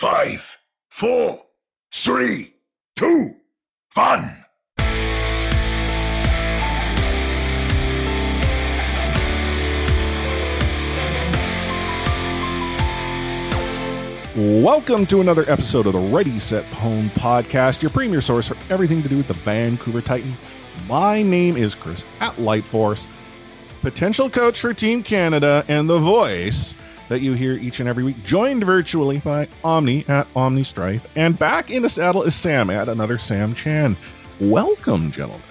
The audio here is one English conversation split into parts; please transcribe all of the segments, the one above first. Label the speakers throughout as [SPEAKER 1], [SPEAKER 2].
[SPEAKER 1] five, four, three, two, one.
[SPEAKER 2] Welcome to another episode of the Ready Set Pwn podcast, your premier source for everything to do with the Vancouver Titans. My name is Chris at Lightforce, potential coach for Team Canada, and the voice that you hear each and every week, joined virtually by Omni at Omni Strife. And back in the saddle is Sam at another Sam Chan. Welcome, gentlemen.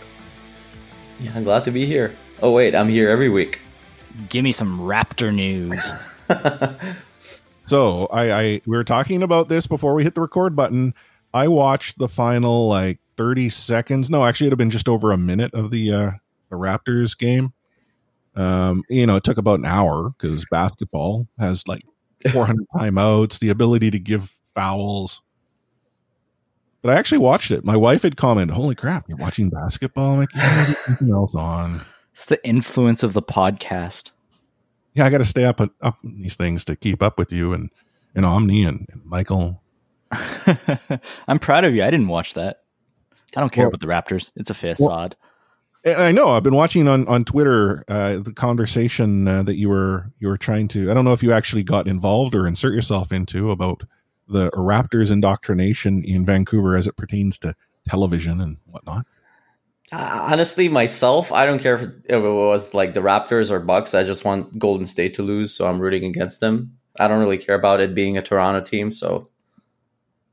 [SPEAKER 3] Yeah, I'm glad to be here. Oh wait, I'm here every week.
[SPEAKER 4] Give me some Raptor news.
[SPEAKER 2] So I, I we were talking about this before we hit the record button. I watched the final like 30 seconds. No, actually it'd have been just over a minute of the uh the Raptors game. Um, you know, it took about an hour because basketball has like 400 timeouts, the ability to give fouls. But I actually watched it. My wife had commented, "Holy crap, you're watching basketball!" I'm like, yeah, something else on.
[SPEAKER 4] it's the influence of the podcast.
[SPEAKER 2] Yeah, I got to stay up up on these things to keep up with you and and Omni and, and Michael.
[SPEAKER 4] I'm proud of you. I didn't watch that. I don't care
[SPEAKER 2] Well-
[SPEAKER 4] about the Raptors. It's a facade.
[SPEAKER 2] I I know. I've been watching on on Twitter uh, the conversation uh, that you were you were trying to. I don't know if you actually got involved or insert yourself into about the Raptors indoctrination in Vancouver as it pertains to television and whatnot.
[SPEAKER 3] Uh, honestly, myself, I don't care if it, if it was like the Raptors or Bucks. I just want Golden State to lose, so I'm rooting against them. I don't really care about it being a Toronto team, so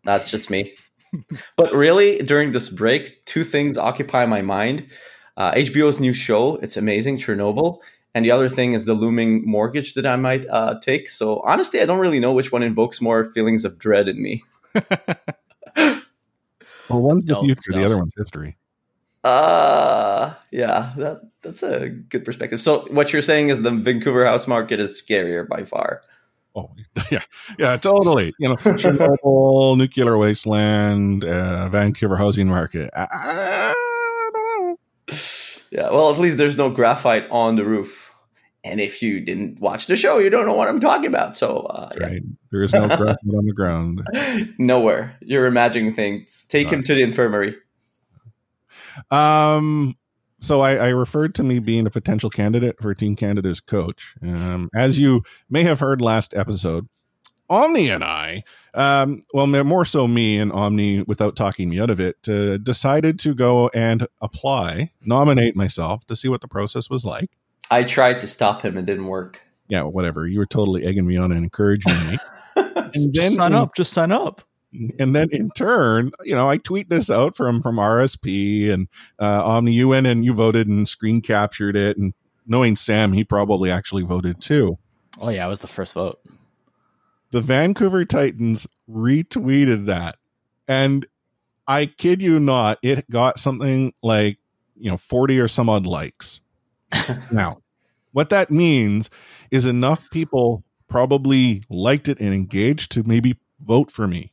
[SPEAKER 3] that's just me. but really, during this break, two things occupy my mind. Uh, HBO's new show, it's amazing, Chernobyl. And the other thing is the looming mortgage that I might uh, take. So honestly, I don't really know which one invokes more feelings of dread in me.
[SPEAKER 2] Well, one's the
[SPEAKER 4] Adult
[SPEAKER 2] future, the other one's history.
[SPEAKER 3] Uh yeah, that that's a good perspective. So what you're saying is the Vancouver house market is scarier by far.
[SPEAKER 2] Oh yeah, yeah, totally. You know, Chernobyl, nuclear wasteland, uh, Vancouver housing market. I, I don't know.
[SPEAKER 3] Yeah, well, at least there's no graphite on the roof. And if you didn't watch the show, you don't know what I'm talking about. So uh,
[SPEAKER 2] That's right. There is no graphite on the ground.
[SPEAKER 3] nowhere. You're imagining things. Take him to the infirmary.
[SPEAKER 2] Um, so I, I referred to me being a potential candidate for Team Canada's coach. Um, as you may have heard last episode, Omni and I, um, well, more so me and Omni, without talking me out of it, uh, decided to go and apply, nominate myself to see what the process was like.
[SPEAKER 3] I tried to stop him, it didn't work.
[SPEAKER 2] Yeah, whatever. You were totally egging me on and encouraging me. and
[SPEAKER 4] Just sign up. Just sign up.
[SPEAKER 2] and then in turn, you know, I tweet this out from from RSP and uh, Omni. You went and you voted and screen captured it, and knowing Sam, he probably actually voted too.
[SPEAKER 4] Oh yeah, I was the first vote.
[SPEAKER 2] The Vancouver Titans retweeted that, and I kid you not, it got something like you know forty or some odd likes. now, what that means is enough people probably liked it and engaged to maybe vote for me.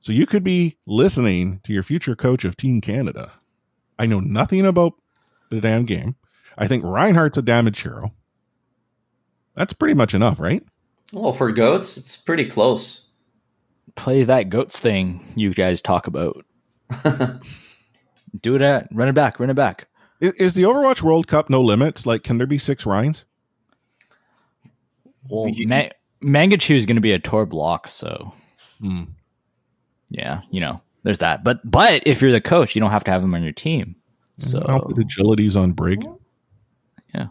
[SPEAKER 2] So you could be listening to your future coach of Team Canada. I know nothing about the damn game. I think Reinhardt's a damage hero. That's pretty much enough, right?
[SPEAKER 3] Well, for goats, it's pretty close.
[SPEAKER 4] Play that goats thing you guys talk about. Do that. Run it back. Run it back.
[SPEAKER 2] I- Is the Overwatch World Cup no limits? Like, can there be six Rhines?
[SPEAKER 4] Well, Ma- Mangachu is going to be a tour block, so
[SPEAKER 2] Hmm.
[SPEAKER 4] yeah, you know, there's that. But but if you're the coach, you don't have to have him on your team. So
[SPEAKER 2] I'll put agilities on Brig.
[SPEAKER 4] Yeah.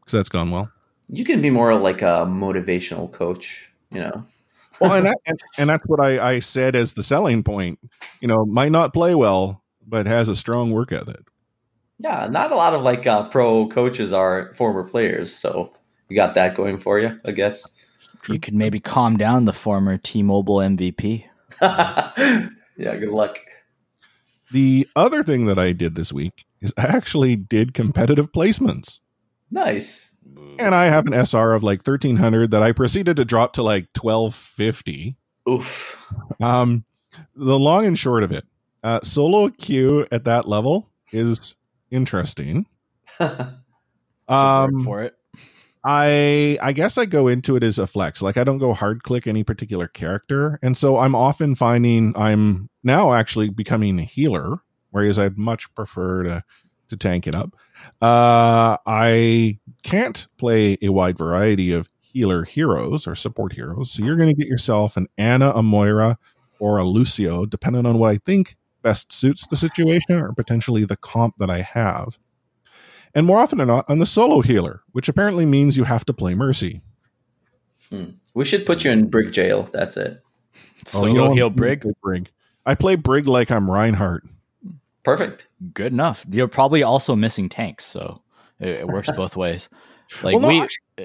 [SPEAKER 2] Because that's gone well.
[SPEAKER 3] You can be more like a motivational coach, you know.
[SPEAKER 2] Well, and, that, and, and that's what I, I said as the selling point. You know, might not play well, but has a strong work ethic.
[SPEAKER 3] Yeah, not a lot of like uh, pro coaches are former players, so you got that going for you, I guess.
[SPEAKER 4] you could maybe calm down the former T-Mobile MVP.
[SPEAKER 3] yeah, good luck.
[SPEAKER 2] The other thing that I did this week is I actually did competitive placements.
[SPEAKER 3] Nice.
[SPEAKER 2] And I have an SR of like 1300 that I proceeded to drop to like 1250.
[SPEAKER 3] Oof.
[SPEAKER 2] Um, the long and short of it, uh, solo queue at that level is interesting. Um,
[SPEAKER 4] for it.
[SPEAKER 2] I I guess I go into it as a flex. Like I don't go hard click any particular character, and so I'm often finding I'm now actually becoming a healer, whereas I'd much prefer to to tank it up. Uh, I can't play a wide variety of healer heroes or support heroes, so you're going to get yourself an Ana, a Moira, or a Lucio, depending on what I think best suits the situation or potentially the comp that I have. And more often than not, I'm the solo healer, which apparently means you have to play Mercy.
[SPEAKER 3] Hmm. We should put you in Brig jail. That's it.
[SPEAKER 4] Solo
[SPEAKER 2] Oh, you know,
[SPEAKER 4] heal
[SPEAKER 2] I'm-
[SPEAKER 4] Brig.
[SPEAKER 2] Brig. I play Brig like I'm Reinhardt.
[SPEAKER 3] Perfect.
[SPEAKER 4] Good enough. You're probably also missing tanks, so it, it works both ways. Like
[SPEAKER 2] Well, no,
[SPEAKER 4] we,
[SPEAKER 2] actually- eh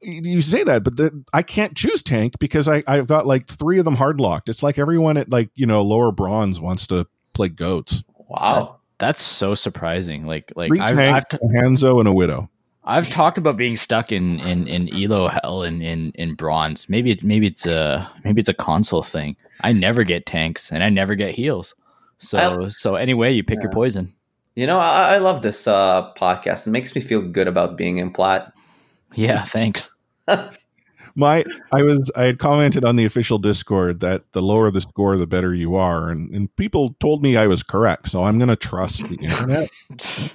[SPEAKER 2] You say that, but the, I can't choose tank because I, I've got like three of them hard locked. It's like everyone at like, you know, lower bronze wants to play goats.
[SPEAKER 3] Wow.
[SPEAKER 4] that's so surprising. Like like
[SPEAKER 2] Three
[SPEAKER 4] I've,
[SPEAKER 2] tanks,
[SPEAKER 4] I've, t-
[SPEAKER 2] Hanzo, and a Widow.
[SPEAKER 4] I've talked about being stuck in in in elo hell in in in bronze. Maybe it, maybe it's a maybe it's a console thing. I never get tanks and I never get heals. So
[SPEAKER 3] I-
[SPEAKER 4] so anyway, you pick your poison.
[SPEAKER 3] You know, I, I love this uh, podcast. It makes me feel good about being in plat.
[SPEAKER 4] Yeah, thanks.
[SPEAKER 2] My, I was, I had commented on the official Discord that the lower the score, the better you are, and, and people told me I was correct. So I'm going to trust the internet.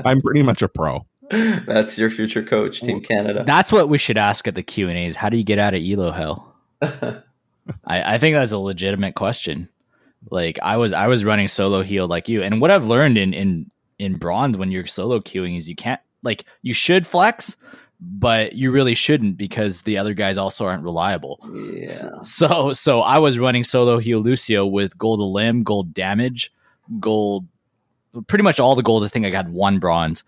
[SPEAKER 2] I'm pretty much a pro.
[SPEAKER 3] That's your future coach, Team Canada.
[SPEAKER 4] That's what we should ask at the Q and A's. How do you get out of elo hell? I, I think that's a legitimate question. Like I was I was running solo heal like you, and what I've learned in in in bronze when you're solo queuing is you can't like you should flex, but you really shouldn't because the other guys also aren't reliable.
[SPEAKER 3] yeah.
[SPEAKER 4] So so I was running solo heal Lucio with gold elim, gold damage, gold, pretty much all the gold. I think I got one bronze.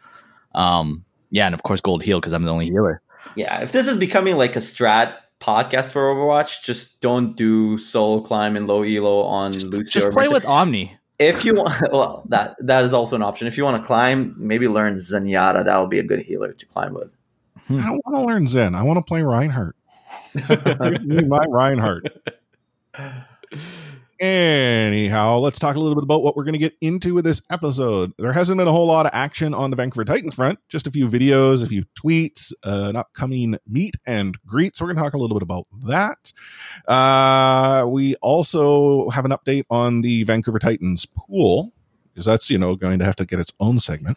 [SPEAKER 4] Um, yeah, and of course gold heal because I'm the only healer.
[SPEAKER 3] Yeah. If this is becoming like a strat podcast for Overwatch, just don't do solo climb and low elo on Lucio.
[SPEAKER 4] Just
[SPEAKER 3] or
[SPEAKER 4] play
[SPEAKER 3] Mercy.
[SPEAKER 4] with Omni.
[SPEAKER 3] If you want, well, that that is also an option. If you want to climb, maybe learn Zenyatta. That would be a good healer to climb with.
[SPEAKER 2] I don't want to learn Zen. I want to play Reinhardt. My Reinhardt. Anyhow, let's talk a little bit about what we're going to get into with this episode. There hasn't been a whole lot of action on the Vancouver Titans front, just a few videos, a few tweets, uh, an upcoming meet and greet. So we're going to talk a little bit about that. Uh, we also have an update on the Vancouver Titans pool, because that's, you know, going to have to get its own segment.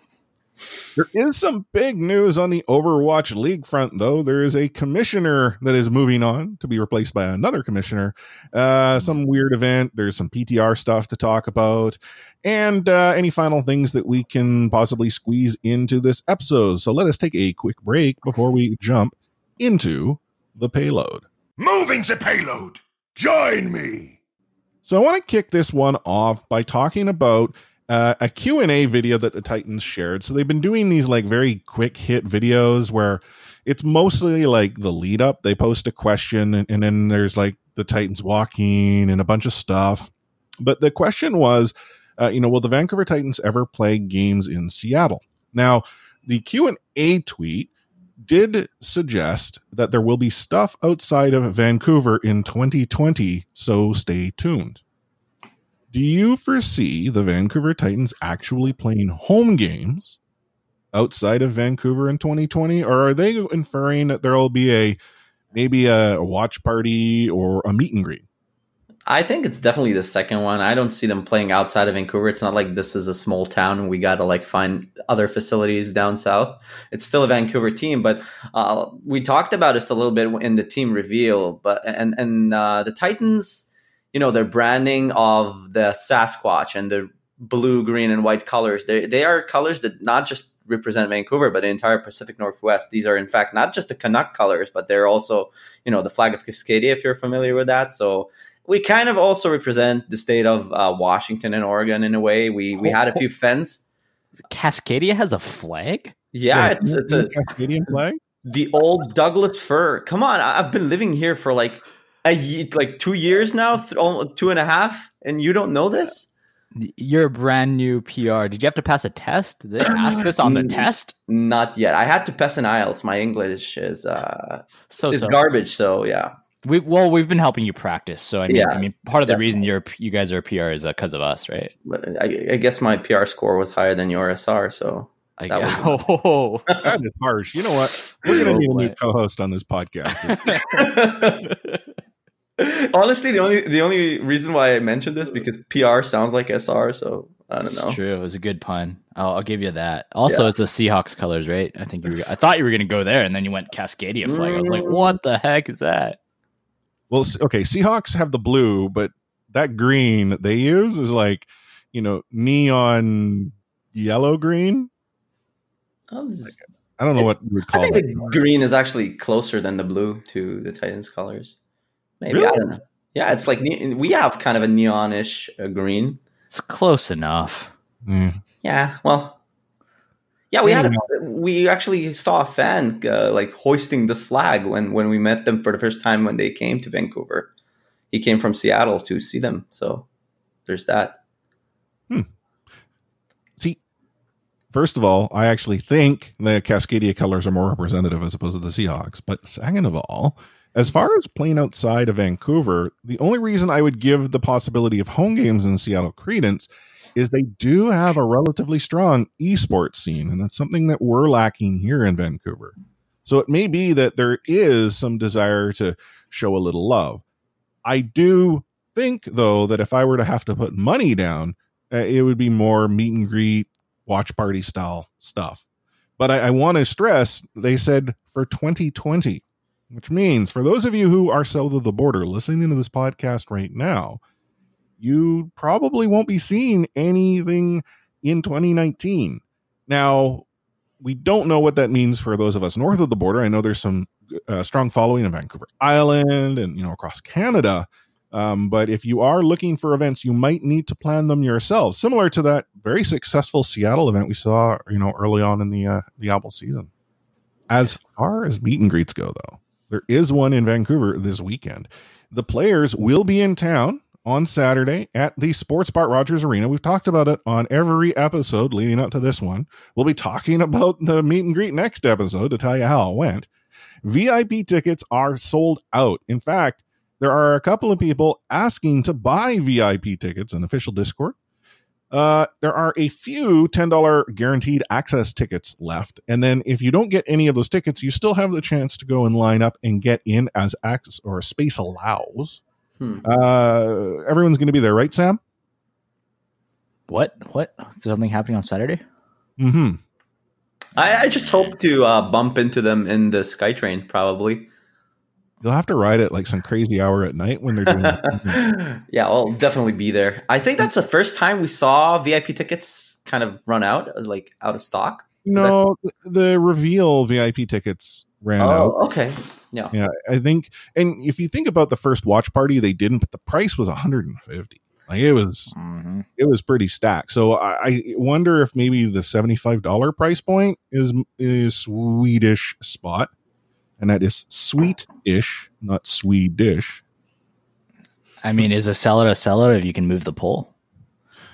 [SPEAKER 2] There is some big news on the Overwatch League front, though. There is a commissioner that is moving on to be replaced by another commissioner. Uh, some weird event. There's some PTR stuff to talk about, and uh, any final things that we can possibly squeeze into this episode. So let us take a quick break before we jump into the payload.
[SPEAKER 1] Moving the payload. Join me.
[SPEAKER 2] So I want to kick this one off by talking about uh, a Q&A video that the Titans shared. So they've been doing these like very quick hit videos where it's mostly like the lead up. They post a question and, and then there's like the Titans walking and a bunch of stuff. But the question was, uh, you know, will the Vancouver Titans ever play games in Seattle? Now, the Q&A tweet did suggest that there will be stuff outside of Vancouver in 2020, so stay tuned. Do you foresee the Vancouver Titans actually playing home games outside of Vancouver in 2020 or are they inferring that there'll be a maybe a watch party or a meet and greet?
[SPEAKER 3] I think it's definitely the second one. I don't see them playing outside of Vancouver. It's not like this is a small town and we got to like find other facilities down south. It's still a Vancouver team, but uh, we talked about this a little bit in the team reveal. But and and uh, the Titans, you know, their branding of the Sasquatch and the blue, green, and white colors. They they are colors that not just represent Vancouver, but the entire Pacific Northwest. These are in fact not just the Canuck colors, but they're also you know the flag of Cascadia if you're familiar with that. So we kind of also represent the state of uh, Washington and Oregon in a way. We we had a few fens.
[SPEAKER 4] Cascadia has a flag.
[SPEAKER 3] Yeah, it's it's a
[SPEAKER 2] Canadian flag.
[SPEAKER 3] the old Douglas fir. Come on, I've been living here for like a ye- like two years now, th- two and a half, and you don't know this?
[SPEAKER 4] You're a brand new PR. Did you have to pass a test? Did they ask this on the test?
[SPEAKER 3] Not yet. I had to pass an IELTS. My English is uh
[SPEAKER 4] So
[SPEAKER 3] is
[SPEAKER 4] so.
[SPEAKER 3] garbage. So yeah,
[SPEAKER 4] We well, we've been helping you practice. So I mean,
[SPEAKER 3] Yeah,
[SPEAKER 4] I mean, part of the reason you're you guys are a PR is because of us, right?
[SPEAKER 3] but I, I guess my PR score was higher than your SR. So
[SPEAKER 4] I
[SPEAKER 3] That
[SPEAKER 4] guess.
[SPEAKER 3] was-
[SPEAKER 4] Oh,
[SPEAKER 2] That is harsh. You know what? We're gonna
[SPEAKER 4] Oh,
[SPEAKER 2] need a new co-host on this podcast.
[SPEAKER 3] Honestly, the only the only reason why I mentioned this because PR sounds like SR, so I don't
[SPEAKER 4] it's
[SPEAKER 3] know.
[SPEAKER 4] true. It was a good pun. I'll, I'll give you that. Also,
[SPEAKER 3] Yeah.
[SPEAKER 4] it's the Seahawks colors, right? I think you. Were, I thought you were going to go there, and then you went Cascadia flag. I was like,
[SPEAKER 3] Mm.
[SPEAKER 4] what the heck is that?
[SPEAKER 2] well, okay, Seahawks have the blue, but that green that they use is like, you know, neon yellow green.
[SPEAKER 3] Oh,
[SPEAKER 2] I don't know what you would
[SPEAKER 3] I
[SPEAKER 2] call
[SPEAKER 3] think
[SPEAKER 2] it.
[SPEAKER 3] the green is actually closer than the blue to the Titans colors. Maybe I don't know. Yeah, it's like we have kind of a neonish uh, green.
[SPEAKER 4] It's close enough.
[SPEAKER 2] Yeah.
[SPEAKER 3] Yeah, well, yeah, we had a, we actually saw a fan uh, like hoisting this flag when when we met them for the first time when they came to Vancouver. He came from Seattle to see them, so there's that.
[SPEAKER 2] See, first of all, I actually think the Cascadia colors are more representative as opposed to the Seahawks. But second of all, as far as playing outside of Vancouver, the only reason I would give the possibility of home games in Seattle credence is they do have a relatively strong esports scene, and that's something that we're lacking here in Vancouver. So it may be that there is some desire to show a little love. I do think, though, that if I were to have to put money down, uh, it would be more meet and greet, watch party style stuff. But I, I want to stress they said for 2020, which means for those of you who are south of the border listening to this podcast right now, you probably won't be seeing anything in 2019. Now, we don't know what that means for those of us north of the border. I know there's some uh, strong following in Vancouver Island and you know across Canada. Um, but if you are looking for events, you might need to plan them yourselves, similar to that very successful Seattle event we saw, you know, early on in the uh, the Apple season. As far as meet and greets go, though, there is one in Vancouver this weekend. The players will be in town on Saturday at the Sports Bar Rogers Arena. We've talked about it on every episode leading up to this one. We'll be talking about the meet and greet next episode to tell you how it went. VIP tickets are sold out. In fact, there are a couple of people asking to buy VIP tickets in official Discord. Uh, there are a few $10 guaranteed access tickets left. And then if you don't get any of those tickets, you still have the chance to go and line up and get in as access or space allows.
[SPEAKER 3] Hmm.
[SPEAKER 2] Uh, everyone's going to be there, right, Sam?
[SPEAKER 4] What? What? Is something happening on Saturday?
[SPEAKER 2] Mm-hmm.
[SPEAKER 3] I, I just hope to uh, bump into them in the SkyTrain, probably.
[SPEAKER 2] You'll have to ride it like some crazy hour at night when they're doing it.
[SPEAKER 3] yeah, I'll definitely be there. I think that's the first time we saw VIP tickets kind of run out, uh, like out of stock.
[SPEAKER 2] No, the reveal VIP tickets ran out.
[SPEAKER 3] Oh, okay. Yeah.
[SPEAKER 2] Yeah, I think, and if you think about the first watch party, they didn't, but the price was 150. Like it was,
[SPEAKER 4] Mm-hmm.
[SPEAKER 2] it was pretty stacked. So I, I wonder if maybe the 75 dollar price point is is Swedish spot, and that is sweet-ish, not Swedish.
[SPEAKER 4] I mean, is a sellout a sellout if you can move the pole?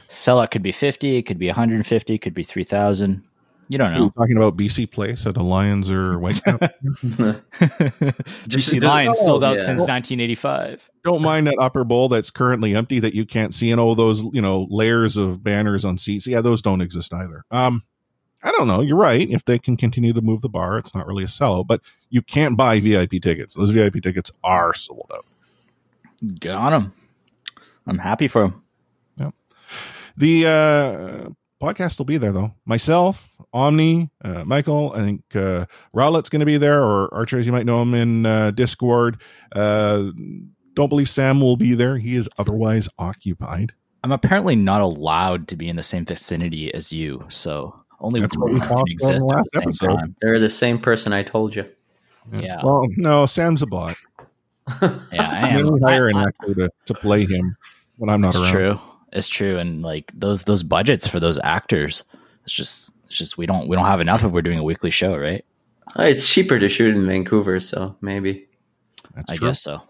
[SPEAKER 4] Sellout could be 50, it could be 150, it could be 3,000. You don't
[SPEAKER 2] Are you
[SPEAKER 4] know.
[SPEAKER 2] talking about BC Place at the Lions or Whitecap?
[SPEAKER 4] BC
[SPEAKER 3] just-
[SPEAKER 4] Lions
[SPEAKER 3] oh,
[SPEAKER 4] sold out
[SPEAKER 3] yeah.
[SPEAKER 4] since 1985.
[SPEAKER 2] Don't mind that upper bowl that's currently empty that you can't see, and all those you know layers of banners on seats. Yeah, those don't exist either. Um, I don't know. You're right. If they can continue to move the bar, it's not really a sellout, but you can't buy VIP tickets. Those VIP tickets are sold out.
[SPEAKER 4] Got him. I'm happy for him.
[SPEAKER 2] The uh, podcast will be there though. Myself, Omni, uh, Michael. I think uh, Rowlett's going to be there, or Archer, as you might know him in uh, Discord. Uh, don't believe Sam will be there. He is otherwise occupied.
[SPEAKER 4] I'm apparently not allowed to be in the same vicinity as you, so only
[SPEAKER 2] That's what we
[SPEAKER 4] one
[SPEAKER 2] talked about the last
[SPEAKER 4] the
[SPEAKER 2] episode.
[SPEAKER 4] time.
[SPEAKER 3] They're the same person I told you.
[SPEAKER 4] Yeah.
[SPEAKER 2] Well, no, Sam's a bot.
[SPEAKER 4] Yeah, I
[SPEAKER 2] And
[SPEAKER 4] am.
[SPEAKER 2] we hire an
[SPEAKER 4] I- I-
[SPEAKER 2] actor to, to play him when I'm not
[SPEAKER 4] it's
[SPEAKER 2] around.
[SPEAKER 4] true. It's true, and like those those budgets for those actors, it's just it's just we don't we don't have enough if we're doing a weekly show, right?
[SPEAKER 3] Uh, It's cheaper to shoot in Vancouver, so maybe.
[SPEAKER 2] That's
[SPEAKER 4] I
[SPEAKER 2] true.
[SPEAKER 4] guess so.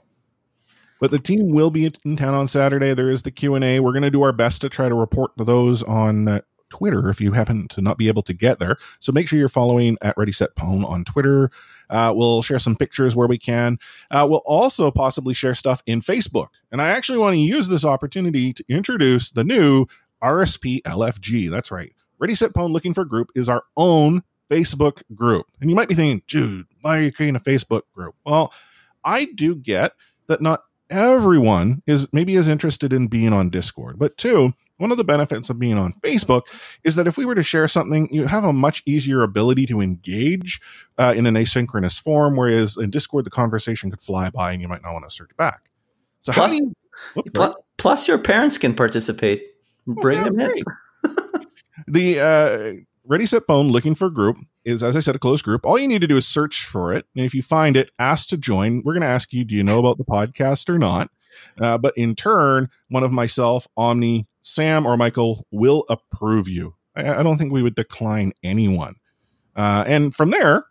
[SPEAKER 2] But the team will be in town on Saturday. There is the Q and A. We're going to do our best to try to report to those on uh, Twitter if you happen to not be able to get there. So make sure you're following at Ready Set Pwn on Twitter. Uh, we'll share some pictures where we can. Uh, we'll also possibly share stuff in Facebook. And I actually want to use this opportunity to introduce the new RSP LFG. That's right. Ready Set Pwn Looking for Group is our own Facebook group. And you might be thinking, dude, why are you creating a Facebook group? Well, I do get that not everyone is maybe as interested in being on Discord, but two, one of the benefits of being on Facebook is that if we were to share something, you have a much easier ability to engage uh, in an asynchronous form, whereas in Discord, the conversation could fly by and you might not want to search back. So, how
[SPEAKER 3] Plus-
[SPEAKER 2] do you?
[SPEAKER 3] Plus, plus, your parents can participate. Bring
[SPEAKER 2] yeah,
[SPEAKER 3] them in.
[SPEAKER 2] the uh, Ready Set Pwn looking for group is, as I said, a closed group. All you need to do is search for it, and if you find it, ask to join. We're going to ask you, do you know about the podcast or not? Uh, but in turn, one of myself, Omni, Sam, or Michael will approve you. I, I don't think we would decline anyone. Uh, and from there,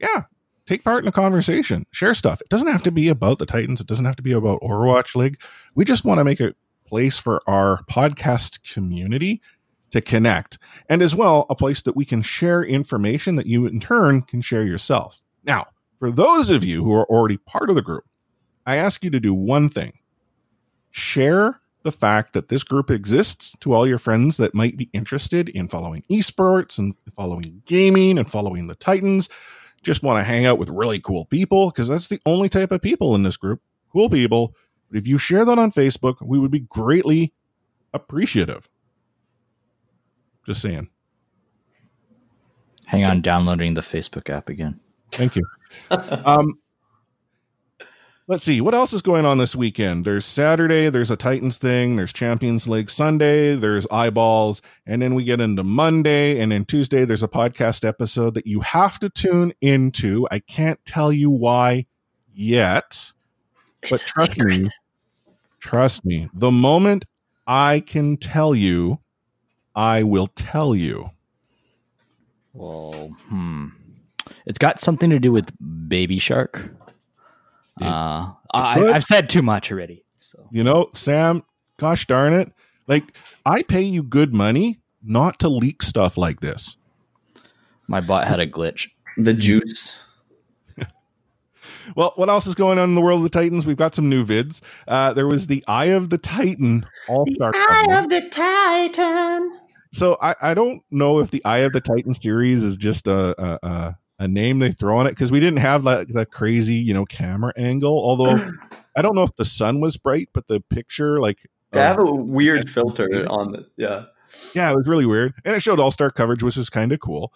[SPEAKER 2] yeah, take part in a conversation, share stuff. It doesn't have to be about the Titans. It doesn't have to be about Overwatch League. We just want to make a place for our podcast community to connect and as well a place that we can share information that you in turn can share yourself. Now, for those of you who are already part of the group, I ask you to do one thing. Share the fact that this group exists to all your friends that might be interested in following esports and following gaming and following the Titans. Just want to hang out with really cool people because that's the only type of people in this group. Cool people. But if you share that on Facebook, we would be greatly appreciative. Just saying.
[SPEAKER 4] Hang on, downloading the Facebook app again.
[SPEAKER 2] Thank you. um, let's see what else is going on this weekend. There's Saturday. There's a Titans thing. There's Champions League Sunday. There's eyeballs, and then we get into Monday, and then Tuesday. There's a podcast episode that you have to tune into. I can't tell you why yet, but
[SPEAKER 3] It's a
[SPEAKER 2] trust
[SPEAKER 3] secret.
[SPEAKER 2] me. Trust me. The moment I can tell you, I will tell you.
[SPEAKER 4] Well, hmm. It's got something to do with Baby Shark.
[SPEAKER 2] It-
[SPEAKER 4] uh. I, I've said too much already. So
[SPEAKER 2] You know, Sam, gosh darn it. Like, I pay you good money not to leak stuff like this.
[SPEAKER 4] my bot had a glitch.
[SPEAKER 3] The juice.
[SPEAKER 2] Well, what else is going on in the world of the Titans? We've got some new vids. Uh, there was the Eye of the Titan All Star.
[SPEAKER 3] Eye of the Titan.
[SPEAKER 2] So I, I don't know if the Eye of the Titan series is just a a, a, a name they throw on it because we didn't have that, that crazy you know camera angle. Although I don't know if the sun was bright, but the picture like
[SPEAKER 3] They have a weird filter on the yeah.
[SPEAKER 2] Yeah, it was really weird. And it showed all star coverage, which was kind of cool.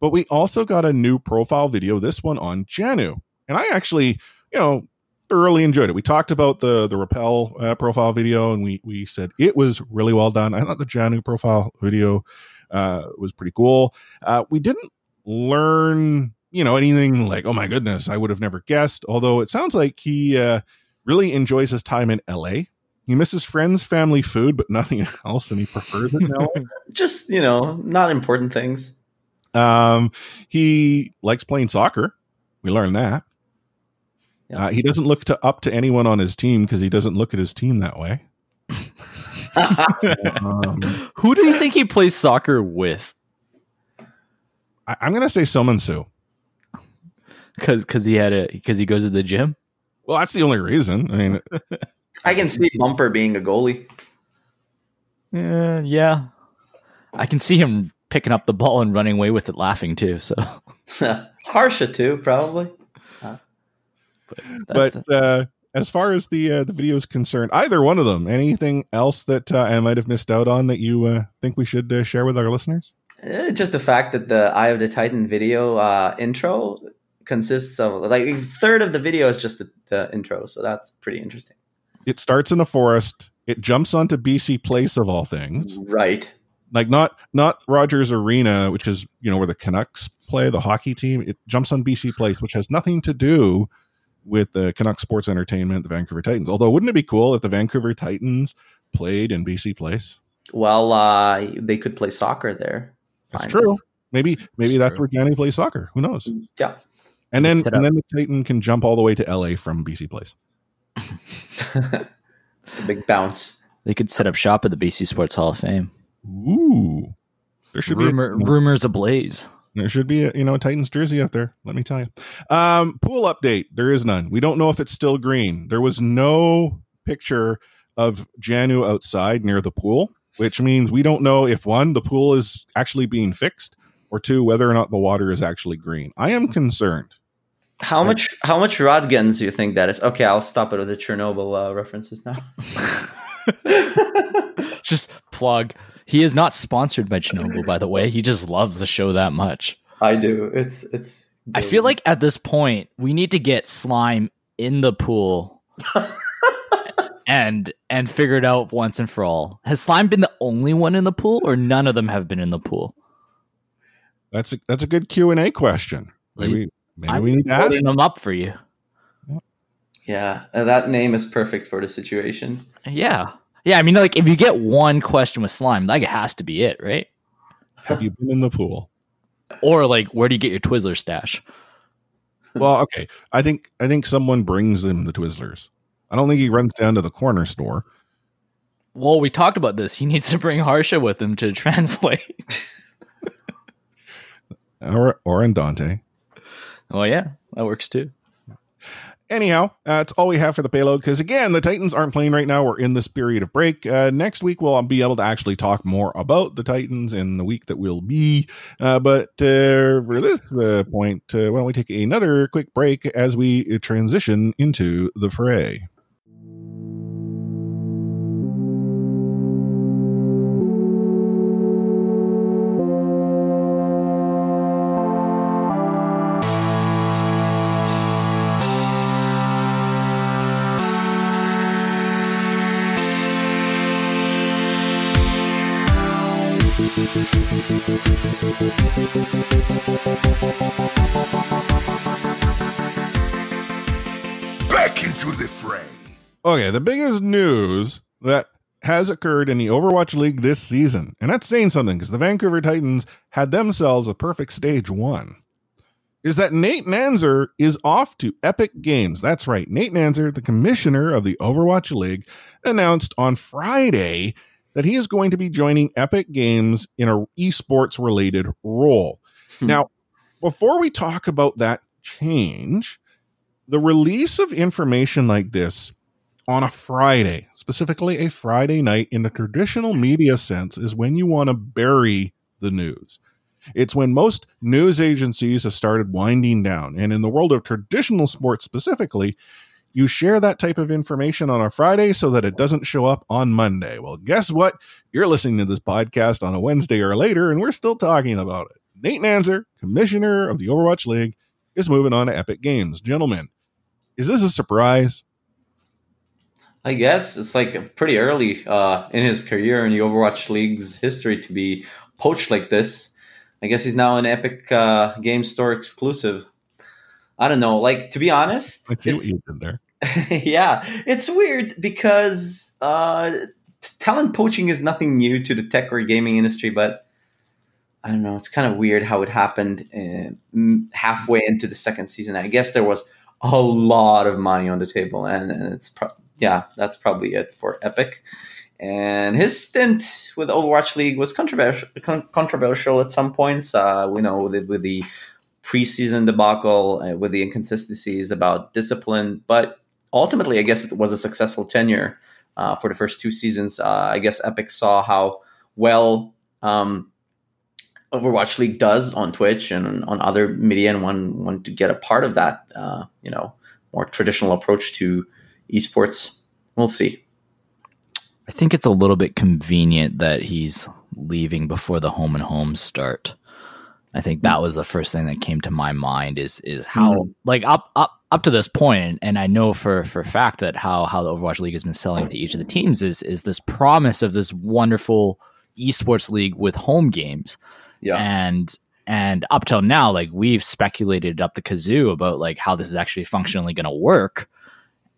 [SPEAKER 2] But we also got a new profile video, this one on JJANU. And I actually, you know, thoroughly enjoyed it. We talked about the the Rapel uh, profile video and we we said it was really well done. I thought the JJANU profile video uh, was pretty cool. Uh, we didn't learn, you know, anything like, oh my goodness, I would have never guessed. Although it sounds like he uh, really enjoys his time in LA. He misses friends, family, food, but nothing else, and he prefers it in LA.
[SPEAKER 3] Just you know, not important things.
[SPEAKER 2] Um, he likes playing soccer. We learned that.
[SPEAKER 3] Yeah.
[SPEAKER 2] Uh, he doesn't look to up to anyone on his team because he doesn't look at his team that way. Um,
[SPEAKER 4] Who do you think he plays soccer with?
[SPEAKER 2] I, I'm going to say Seominsoo.
[SPEAKER 4] Because because he had a because he goes to the gym.
[SPEAKER 2] Well, that's the only reason. I mean,
[SPEAKER 3] I can see Bumper being a goalie.
[SPEAKER 4] Uh, yeah, I can see him picking up the ball and running away with it, laughing too. So,
[SPEAKER 3] Harsha too, probably.
[SPEAKER 2] but uh, as far as the uh, the video is concerned, either one of them. Anything else that uh, I might have missed out on that you uh, think we should uh, share with our listeners?
[SPEAKER 3] Eh, Just the fact that the Eye of the Titan video uh, intro consists of like a third of the video is just the, the intro, so that's pretty interesting.
[SPEAKER 2] It starts in the forest. It jumps onto BC Place of all things.
[SPEAKER 3] Right.
[SPEAKER 2] like not not Rogers Arena, which is you know where the Canucks play, the hockey team. It jumps on BC Place, which has nothing to do with the Canucks Sports Entertainment, the Vancouver Titans. Although, wouldn't it be cool if the Vancouver Titans played in BC Place?
[SPEAKER 3] Well, uh, they could play soccer there.
[SPEAKER 2] That's
[SPEAKER 3] Finally.
[SPEAKER 2] true. Maybe maybe
[SPEAKER 4] That's
[SPEAKER 2] that's where Danny plays soccer. Who knows?
[SPEAKER 3] Yeah.
[SPEAKER 2] And then
[SPEAKER 4] Set
[SPEAKER 2] and then the Titan can jump all the way to LA from BC Place.
[SPEAKER 3] it's a big bounce.
[SPEAKER 4] they could set up shop at the BC Sports Hall of Fame.
[SPEAKER 2] Ooh, there should
[SPEAKER 4] Rumor,
[SPEAKER 2] be a,
[SPEAKER 4] rumors ablaze.
[SPEAKER 2] There should be a you know a Titans jersey up there. Let me tell you. Um, pool update. There is none. We don't know if it's still green. There was no picture of JJANU outside near the pool. Which means we don't know if one, the pool is actually being fixed, or two, whether or not the water is actually green. I am concerned.
[SPEAKER 3] How much? How much roentgens do you think that is? Okay, I'll stop it with the Chernobyl uh, references now.
[SPEAKER 4] just plug. He is not sponsored by Chernobyl, by the way. He just loves the show that much.
[SPEAKER 3] I do. It's it's.
[SPEAKER 4] I feel like at this point we need to get slime in the pool and and figure it out once and for all. Has slime been the only one in the pool, or none of them have been in the pool?
[SPEAKER 2] That's a, that's a good Q and A question. Maybe maybe I'm we need to ask
[SPEAKER 4] them up for you.
[SPEAKER 3] Yeah, uh, that name is perfect for the situation.
[SPEAKER 4] Yeah, yeah. I mean, like if you get one question with slime, like it has to be it, right?
[SPEAKER 2] Have you been in the pool?
[SPEAKER 4] Or like, where do you get your Twizzler stash?
[SPEAKER 2] well, okay. I think I think someone brings them the Twizzlers. I don't think he runs down to the corner store.
[SPEAKER 4] Well, we talked about this. He needs to bring Harsha with him to translate.
[SPEAKER 2] or or in Dante.
[SPEAKER 4] Oh yeah, that works too.
[SPEAKER 2] Anyhow, that's all we have for the payload because, again, the Titans aren't playing right now. We're in this period of break. Uh, next week, we'll be able to actually talk more about the Titans in the week that will be. Uh, but uh, for this uh, point, uh, why don't we take another quick break as we transition into the fray? Okay, the biggest news that has occurred in the Overwatch League this season, and that's saying something because the Vancouver Titans had themselves a perfect stage one, is that Nate Nanzer is off to Epic Games. That's right. Nate Nanzer, the commissioner of the Overwatch League, announced on Friday that he is going to be joining Epic Games in a esports related role. Hmm. Now, before we talk about that change, the release of information like this on a Friday, specifically a Friday night in the traditional media sense, is when you want to bury the news. It's when most news agencies have started winding down. And in the world of traditional sports specifically, you share that type of information on a Friday so that it doesn't show up on Monday. Well, guess what? You're listening to this podcast on a Wednesday or later, and we're still talking about it. Nate Nanzer, commissioner of the Overwatch League, is moving on to Epic Games. Gentlemen, is this a surprise?
[SPEAKER 3] I guess it's like pretty early uh, in his career in the Overwatch League's history to be poached like this. I guess he's now an Epic uh, Game Store exclusive. I don't know. Like to be honest,
[SPEAKER 2] I see what you did there.
[SPEAKER 3] yeah, it's weird because uh, talent poaching is nothing new to the tech or gaming industry, but I don't know. It's kind of weird how it happened uh, halfway into the second season. I guess there was a lot of money on the table, and, and it's pro- yeah, that's probably it for Epic. And his stint with Overwatch League was controversial, con- controversial at some points. Uh, we know with, with the preseason debacle uh, with the inconsistencies about discipline. But ultimately, I guess it was a successful tenure uh, for the first two seasons. Uh, I guess Epic saw how well um, Overwatch League does on Twitch and on other media, and one want to get a part of that. Uh, you know, more traditional approach to esports. We'll see.
[SPEAKER 4] I think it's a little bit convenient that he's leaving before the home and home start. I think that was the first thing that came to my mind is is how mm-hmm. like up up up to this point, and I know for for fact that how how the Overwatch League has been selling to each of the teams is is this promise of this wonderful esports league with home games. Yeah. And and up till now, like we've speculated up the kazoo about like how this is actually functionally going to work.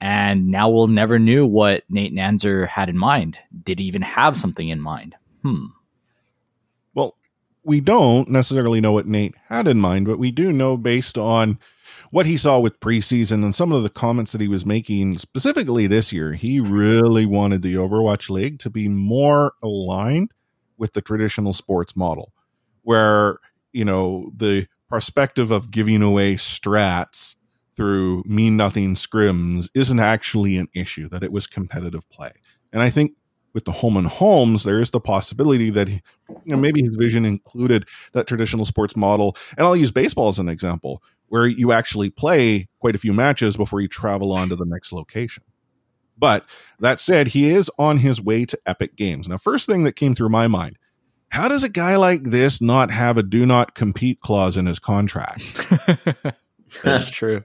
[SPEAKER 4] And now we'll never knew what Nate Nanzer had in mind. Did he even have something in mind? Hmm Well,
[SPEAKER 2] we don't necessarily know what Nate had in mind, but we do know based on what he saw with preseason and some of the comments that he was making specifically this year, he really wanted the Overwatch League to be more aligned with the traditional sports model, where, you know, the perspective of giving away strats through mean nothing scrims isn't actually an issue, that it was competitive play. And I think with the home and homes, there is the possibility that he, you know maybe his vision included that traditional sports model. And I'll use baseball as an example, where you actually play quite a few matches before you travel on to the next location. But that said, he is on his way to Epic Games. Now, first thing that came through my mind how does a guy like this not have a do not compete clause in his contract?
[SPEAKER 4] That's true.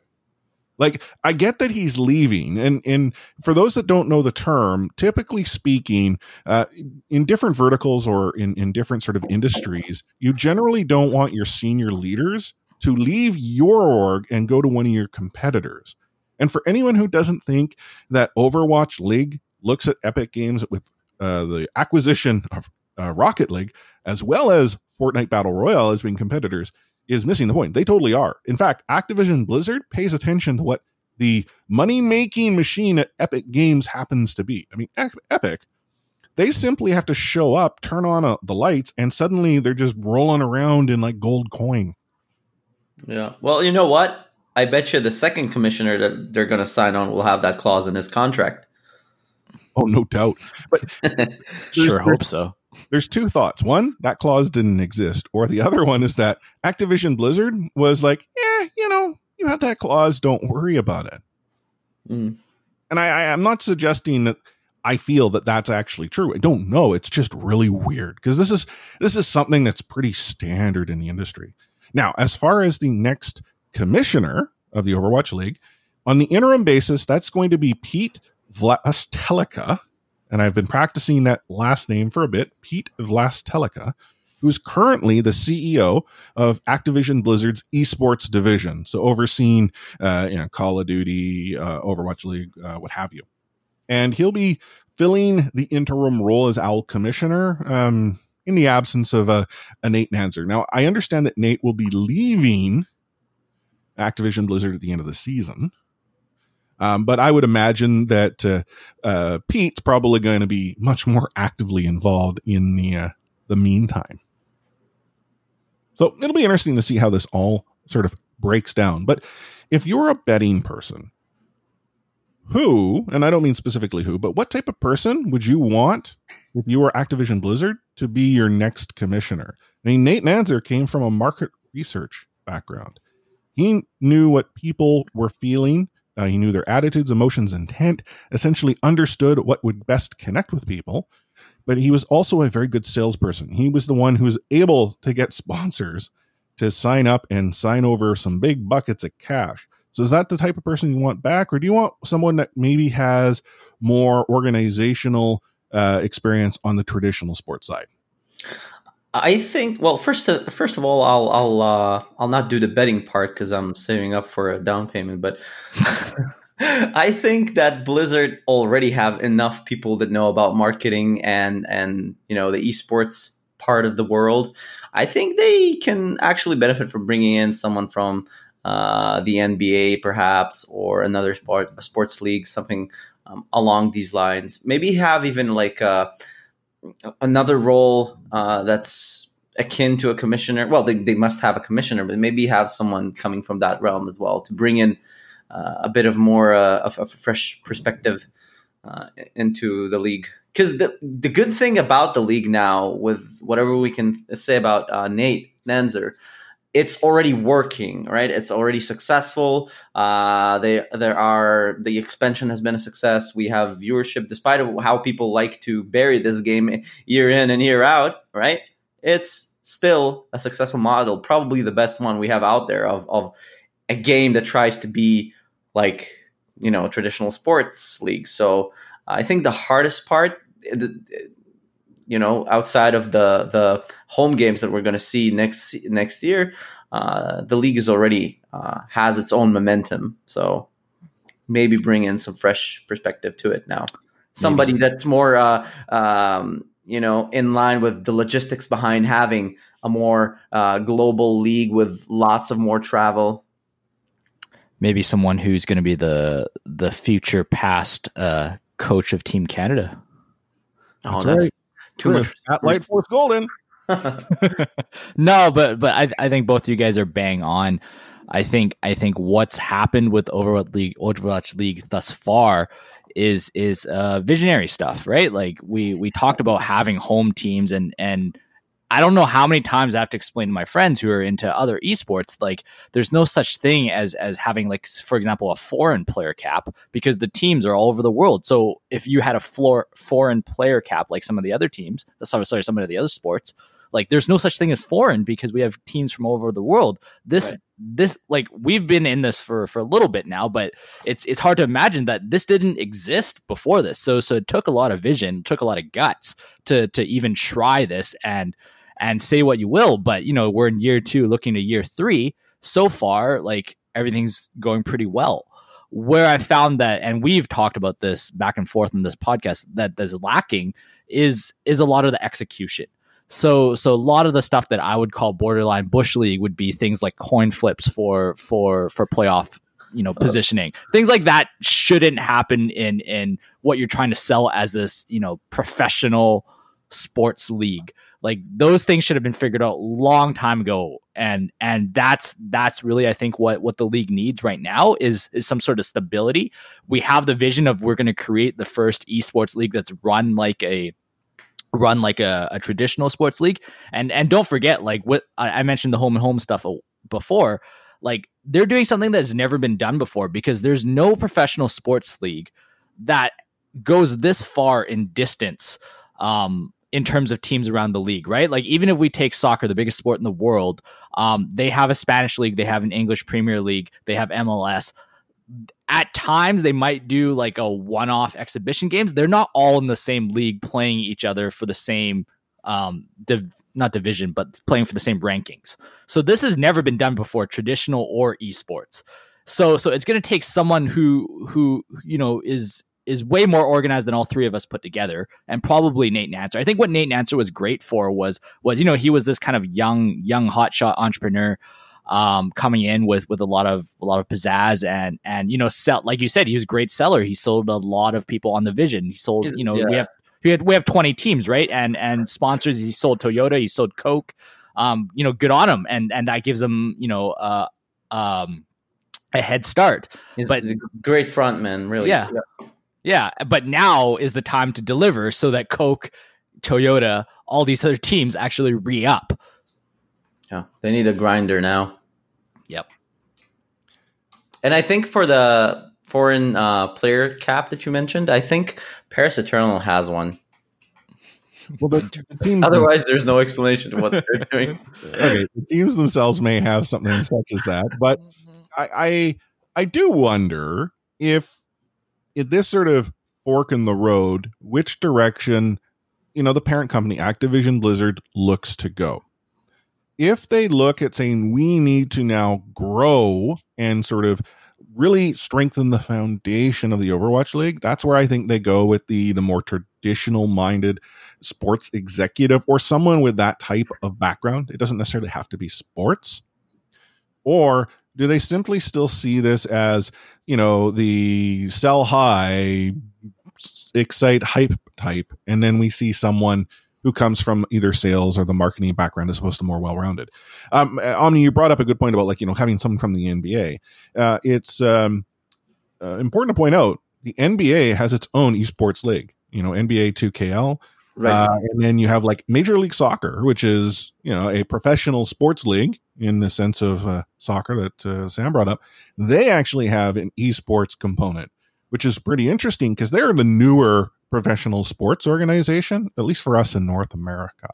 [SPEAKER 2] Like, I get that he's leaving, and and for those that don't know the term, typically speaking, uh, in different verticals or in in different sort of industries, you generally don't want your senior leaders to leave your org and go to one of your competitors. And for anyone who doesn't think that Overwatch League looks at Epic Games with uh, the acquisition of uh, Rocket League as well as Fortnite Battle Royale as being competitors, is missing the point. They totally are. In fact, Activision Blizzard pays attention to what the money making machine at Epic Games happens to be. I mean, Epic, they simply have to show up, turn on a, the lights, and suddenly they're just rolling around in like gold coin.
[SPEAKER 3] Yeah. Well, you know what? I bet you the second commissioner that they're going to sign on will have that clause in his contract.
[SPEAKER 2] Oh, no doubt. But
[SPEAKER 4] sure hope so
[SPEAKER 2] there's two thoughts. One, that clause didn't exist, or the other one is that Activision Blizzard was like, yeah, you know, you have that clause, don't worry about it. Mm. And I, I, am not suggesting that I feel that that's actually true. I don't know. It's just really weird because this is this is something that's pretty standard in the industry. Now, as far as the next commissioner of the Overwatch League, on the interim basis, that's going to be Pete Vlastelica and I've been practicing that last name for a bit, Pete Vlastelica, who's currently the CEO of Activision Blizzard's esports division, so overseeing uh, you know Call of Duty, uh, Overwatch League, uh, what have you. And he'll be filling the interim role as OWL commissioner um, in the absence of a, a Nate Nanzer. Now, I understand that Nate will be leaving Activision Blizzard at the end of the season. Um, but I would imagine that uh, uh, Pete's probably going to be much more actively involved in the uh, the meantime. So it'll be interesting to see how this all sort of breaks down. But if you're a betting person, who, and I don't mean specifically who, but what type of person would you want if you were Activision Blizzard to be your next commissioner? I mean, Nate Nanzer came from a market research background. He knew what people were feeling uh, he knew their attitudes, emotions, intent, essentially understood what would best connect with people. But he was also a very good salesperson. He was the one who was able to get sponsors to sign up and sign over some big buckets of cash. So is that the type of person you want back, or do you want someone that maybe has more organizational uh, experience on the traditional sports side?
[SPEAKER 3] I think. Well, first, uh, first of all, I'll I'll uh, I'll not do the betting part because I'm saving up for a down payment. But I think that Blizzard already have enough people that know about marketing and and you know the esports part of the world. I think they can actually benefit from bringing in someone from uh, the NBA, perhaps, or another sport, sports league, something um, along these lines. Maybe have even like. Uh, another role uh, that's akin to a commissioner. Well, they, they must have a commissioner, but maybe have someone coming from that realm as well to bring in uh, a bit of more uh, of, a fresh perspective uh, into the league. Because the the good thing about the league now, with whatever we can say about uh, Nate Nanzer, it's already working, right? It's already successful. Uh, they there are the expansion has been a success. We have viewership, despite of how people like to bury this game year in and year out, right? It's still a successful model, probably the best one we have out there of of a game that tries to be like you know traditional sports league. So I think the hardest part. You know, outside of the the home games that we're going to see next next year, uh, the league is already uh, has its own momentum. So maybe bring in some fresh perspective to it now. Somebody maybe. that's more, uh, um, you know, in line with the logistics behind having a more uh, global league with lots of more travel.
[SPEAKER 4] Maybe someone who's going to be the the future past uh, coach of Team Canada.
[SPEAKER 3] Oh, that's, that's right. Too much.
[SPEAKER 2] At Light Force Golden.
[SPEAKER 4] no, but but I I think both of you guys are bang on. I think I think what's happened with Overwatch League Overwatch League thus far is is uh, visionary stuff, right? Like we we talked about having home teams and and I don't know how many times I have to explain to my friends who are into other esports, like there's no such thing as as having like, for example, a foreign player cap because the teams are all over the world. So if you had a floor foreign player cap like some of the other teams, uh, sorry, sorry, some of the other sports, like there's no such thing as foreign because we have teams from all over the world. This right. this like we've been in this for for a little bit now, but it's it's hard to imagine that this didn't exist before this. So so it took a lot of vision, took a lot of guts to to even try this and and say what you will, but you know, we're in year 2 looking to year 3. So far, like everything's going pretty well where I found that, and we've talked about this back and forth in this podcast, that is lacking is is a lot of the execution. So so a lot of the stuff that I would call borderline bush league would be things like coin flips for for for playoff you know uh-huh. positioning things like that shouldn't happen in in what you're trying to sell as this you know professional sports league like those things should have been figured out long time ago. And and that's that's really i think what what the league needs right now is is some sort of stability. We have the vision of we're going to create the first esports league that's run like a run like a, a traditional sports league. And and don't forget, like what I, mentioned the home and home stuff before, like they're doing something that has never been done before because there's no professional sports league that goes this far in distance um, in terms of teams around the league, right? Like even if we take soccer, the biggest sport in the world, um, they have a Spanish league, they have an English Premier League, they have MLS at times they might do like a one-off exhibition games. They're not all in the same league playing each other for the same um div- not division but playing for the same rankings. So this has never been done before traditional or esports. So so it's going to take someone who who you know is is way more organized than all three of us put together, and probably Nate Nanzer. I think what Nate Nanzer was great for was was you know he was this kind of young young hotshot entrepreneur um, coming in with with a lot of a lot of pizzazz and and you know sell like you said he was a great seller. He sold a lot of people on the vision. He sold you know yeah. we have we have we have twenty teams right and and sponsors. He sold Toyota. He sold Coke. Um, you know, good on him, and and that gives him you know uh um a head start.
[SPEAKER 3] He's but great frontman, really.
[SPEAKER 4] Yeah. yeah. Yeah, but now is the time to deliver so that Coke, Toyota, all these other teams actually re up.
[SPEAKER 3] Yeah, they need a grinder now.
[SPEAKER 4] Yep.
[SPEAKER 3] And I think for the foreign uh, player cap that you mentioned, I think Paris Eternal has one. Well, the, the teams Otherwise, there's no explanation to what they're doing.
[SPEAKER 2] okay, the teams themselves may have something such as that, but I, I, I do wonder if, this sort of fork in the road, which direction, you know, the parent company Activision Blizzard looks to go if they look at saying we need to now grow and sort of really strengthen the foundation of the Overwatch League, that's where I think they go with the the more traditional minded sports executive or someone with that type of background. It doesn't necessarily have to be sports. Or do they simply still see this as, you know, the sell high, excite hype type and then we see someone who comes from either sales or the marketing background as opposed to more well-rounded. Um, Omni, you brought up a good point about like, you know, having someone from the NBA. Uh, it's um, uh, important to point out the NBA has its own esports league, you know, NBA 2KL. Right. Uh, and then you have like Major League Soccer, which is, you know, a professional sports league in the sense of uh, soccer that uh, Sam brought up. They actually have an esports component, which is pretty interesting because they're the newer professional sports organization, at least for us in North America.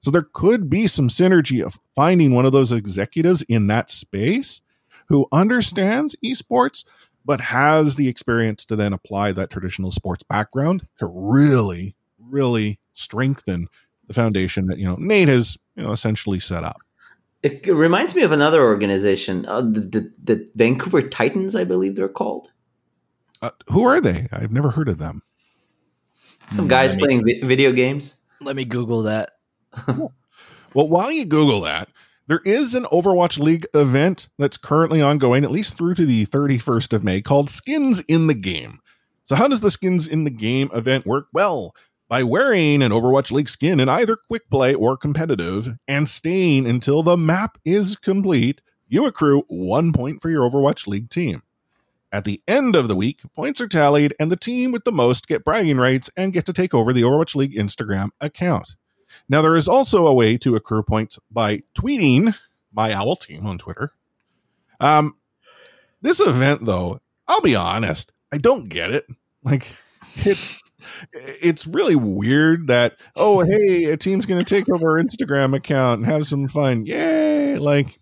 [SPEAKER 2] So there could be some synergy of finding one of those executives in that space who understands esports, but has the experience to then apply that traditional sports background to really, really strengthen the foundation that, you know, Nate has, you know, essentially set up.
[SPEAKER 3] It reminds me of another organization, uh, the, the, the, Vancouver Titans, I believe they're called.
[SPEAKER 2] Uh, who are they? I've never heard of them.
[SPEAKER 3] Some guys me, playing vi- video games.
[SPEAKER 4] Let me Google that.
[SPEAKER 2] well, while you Google that, there is an Overwatch League event that's currently ongoing, at least through to the 31st of May, called Skins in the Game. So, how does the Skins in the Game event work? Well, by wearing an Overwatch League skin in either quick play or competitive and staying until the map is complete, you accrue one point for your Overwatch League team. At the end of the week, points are tallied, and the team with the most get bragging rights and get to take over the Overwatch League Instagram account. Now, there is also a way to accrue points by tweeting my owl team on Twitter. Um, this event, though, I'll be honest, I don't get it. Like, it, it's really weird that oh hey a team's going to take over our instagram account and have some fun yay like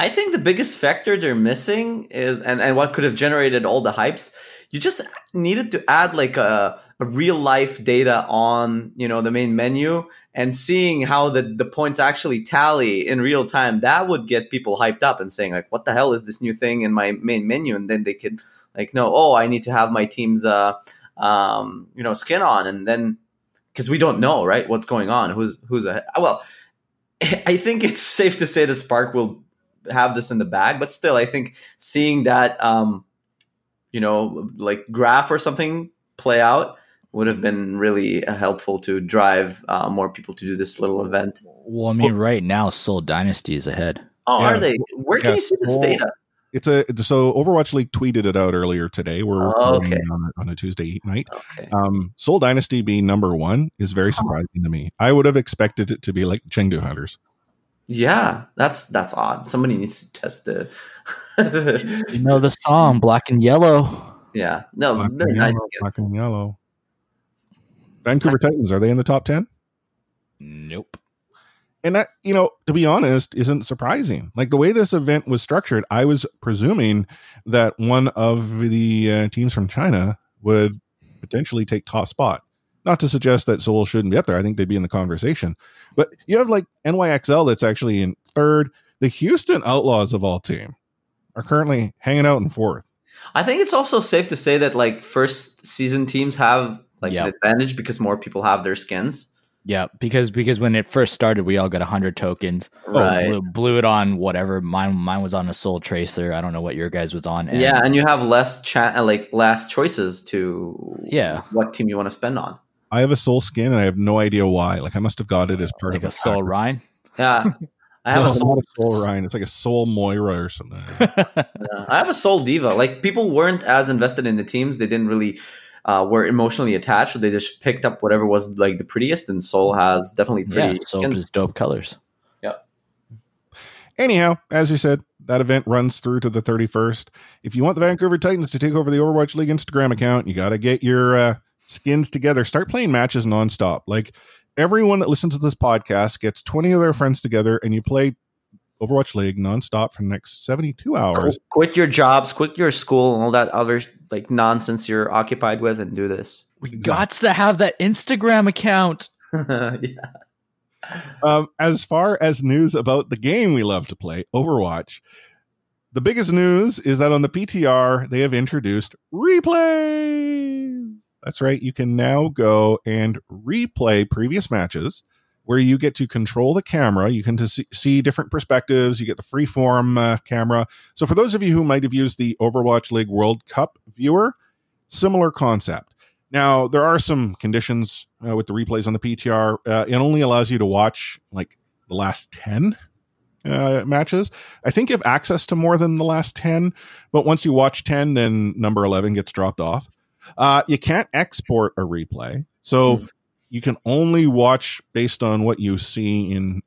[SPEAKER 3] I think the biggest factor they're missing is, and, and what could have generated all the hypes, you just needed to add like a, a real life data on, you know, the main menu and seeing how the, the points actually tally in real time. That would get people hyped up and saying like, what the hell is this new thing in my main menu? And then they could like know, oh, I need to have my team's, uh, um, you know, skin on. And then, cause we don't know, right? What's going on? Who's, who's a, well, I think it's safe to say that Spark will have this in the bag, but still, I think seeing that, um, you know, like graph or something play out would have been really uh, helpful to drive uh, more people to do this little event.
[SPEAKER 4] Well, I mean, right now, Seoul Dynasty is ahead.
[SPEAKER 3] Oh,
[SPEAKER 2] Yeah.
[SPEAKER 3] are they? Where can you see this data?
[SPEAKER 2] It's a so overwatch league tweeted it out earlier today we're
[SPEAKER 3] Oh,
[SPEAKER 2] recording
[SPEAKER 3] okay.
[SPEAKER 2] on, a- on a tuesday night
[SPEAKER 3] Okay.
[SPEAKER 2] um Seoul Dynasty being number one is very surprising to me i would have expected it to be like chengdu hunters
[SPEAKER 3] Yeah, that's that's odd. Somebody needs to test the.
[SPEAKER 4] You know the song Black and Yellow.
[SPEAKER 3] yeah, no,
[SPEAKER 2] black,
[SPEAKER 3] they're
[SPEAKER 2] and
[SPEAKER 3] nice.
[SPEAKER 2] yellow, black and yellow vancouver titans are they in the top 10
[SPEAKER 4] Nope.
[SPEAKER 2] And that you know to be honest isn't surprising. Like the way this event was structured i was presuming that one of the uh, teams from china would potentially take top spot. Not to suggest that seoul shouldn't be up there. I think they'd be in the conversation. But you have like nyxl that's actually in third. The houston outlaws of all team are currently hanging out in fourth.
[SPEAKER 3] I think it's also safe to say that like first season teams have like
[SPEAKER 4] Yeah.
[SPEAKER 3] an advantage because more people have their skins.
[SPEAKER 4] Yeah, because because when it first started, we all got hundred tokens.
[SPEAKER 3] Right.
[SPEAKER 4] Blew, blew it on whatever. Mine mine was on a Seoul Tracer. I don't know what your guys was on. and-
[SPEAKER 3] yeah, and you have less cha- uh, like less choices to
[SPEAKER 4] Yeah.
[SPEAKER 3] what team you want to spend on.
[SPEAKER 2] i have a Seoul skin and i have no idea why like i must have got it as part
[SPEAKER 4] like
[SPEAKER 2] of
[SPEAKER 4] a Seoul
[SPEAKER 2] pack.
[SPEAKER 4] Rein.
[SPEAKER 3] Yeah, I have
[SPEAKER 2] No,
[SPEAKER 3] a soul.
[SPEAKER 2] not a Seoul Rein it's like a Seoul Moira or something
[SPEAKER 3] yeah, I have a Seoul diva. Like people weren't as invested in the teams. They didn't really uh, were emotionally attached. So they just picked up whatever was like the prettiest. And Seoul has definitely
[SPEAKER 4] yeah,
[SPEAKER 3] pretty
[SPEAKER 4] Seoul
[SPEAKER 3] skins.
[SPEAKER 4] is dope colors. Yeah.
[SPEAKER 2] Anyhow, as you said, that event runs through to the 31st. If you want the Vancouver Titans to take over the Overwatch League Instagram account, you got to get your uh, skins together. Start playing matches nonstop. Like everyone that listens to this podcast gets 20 of their friends together and you play Overwatch League nonstop for the next 72 hours.
[SPEAKER 3] Quit your jobs, quit your school, and all that other like nonsense you're occupied with, and do this.
[SPEAKER 4] We got to have that Instagram account.
[SPEAKER 3] yeah.
[SPEAKER 2] Um, as far as news about the game we love to play, Overwatch, the biggest news is that on the PTR, they have introduced replays. That's right. You can now go and replay previous matches where you get to control the camera. You can to see, different perspectives. You get the freeform uh, camera. So, for those of you who might have used the Overwatch League World Cup viewer, similar concept. Now, there are some conditions uh, with the replays on the PTR. Uh, it only allows you to watch like the last 10 uh, matches. I think you have access to more than the last 10, but once you watch 10, then number 11 gets dropped off. Uh, you can't export a replay. So
[SPEAKER 3] Hmm.
[SPEAKER 2] You can only watch based on what you see in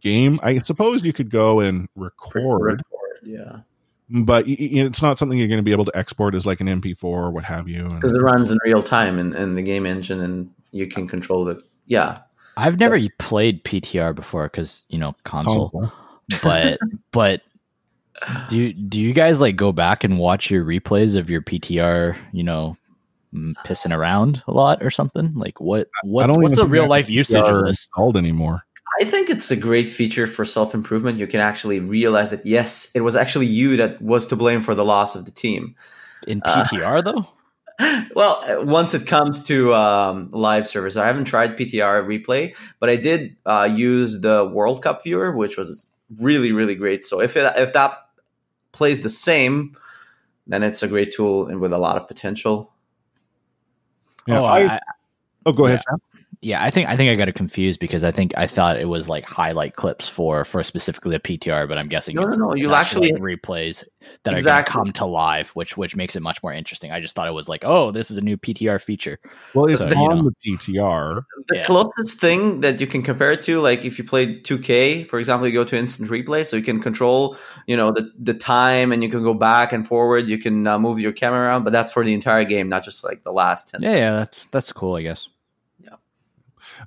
[SPEAKER 2] game. I suppose you could go and record,
[SPEAKER 3] Yeah,
[SPEAKER 2] but y- y- it's not something you're going to be able to export as like an MP4 or what have you.
[SPEAKER 3] Because it runs in real time in, in the game engine, and you can control it. Yeah,
[SPEAKER 4] I've never played PTR before because you know console,
[SPEAKER 2] console.
[SPEAKER 4] but but do do you guys like go back and watch your replays of your PTR? You know, pissing around a lot or something. Like what what what's
[SPEAKER 2] even
[SPEAKER 4] the real life usage of this?
[SPEAKER 2] installed anymore.
[SPEAKER 3] I think it's a great feature for self improvement. You can actually realize that yes, it was actually you that was to blame for the loss of the team.
[SPEAKER 4] In
[SPEAKER 3] Uh,
[SPEAKER 4] PTR though,
[SPEAKER 3] well, uh, once it comes to um, live servers, I haven't tried PTR replay, but I did uh, use the World Cup viewer, which was really, really great. So if it, if that plays the same, then it's a great tool and with a lot of potential.
[SPEAKER 2] Yeah,
[SPEAKER 4] oh,
[SPEAKER 2] I-
[SPEAKER 4] I,
[SPEAKER 2] oh, go ahead,
[SPEAKER 4] Yeah.
[SPEAKER 2] Sam.
[SPEAKER 4] Yeah, I think I think I got it confused because I think I thought it was like highlight clips for for specifically a PTR, but I'm guessing
[SPEAKER 3] No, no,
[SPEAKER 4] it's,
[SPEAKER 3] no,
[SPEAKER 4] it's
[SPEAKER 3] you'll actually-
[SPEAKER 4] like replays that
[SPEAKER 3] Exactly.
[SPEAKER 4] are going to come to live, which which makes it much more interesting. I just thought it was like, oh, this is a new PTR feature.
[SPEAKER 2] Well, it's
[SPEAKER 4] So, you
[SPEAKER 2] on
[SPEAKER 4] know.
[SPEAKER 2] the PTR.
[SPEAKER 3] The
[SPEAKER 4] Yeah.
[SPEAKER 3] closest thing that you can compare it to, like if you play 2K, for example, you go to instant replay, so you can control, you know, the the time, and you can go back and forward. You can uh, move your camera around, but that's for the entire game, not just like the last ten.
[SPEAKER 4] Yeah,
[SPEAKER 3] seconds.
[SPEAKER 4] yeah, that's that's cool, I guess.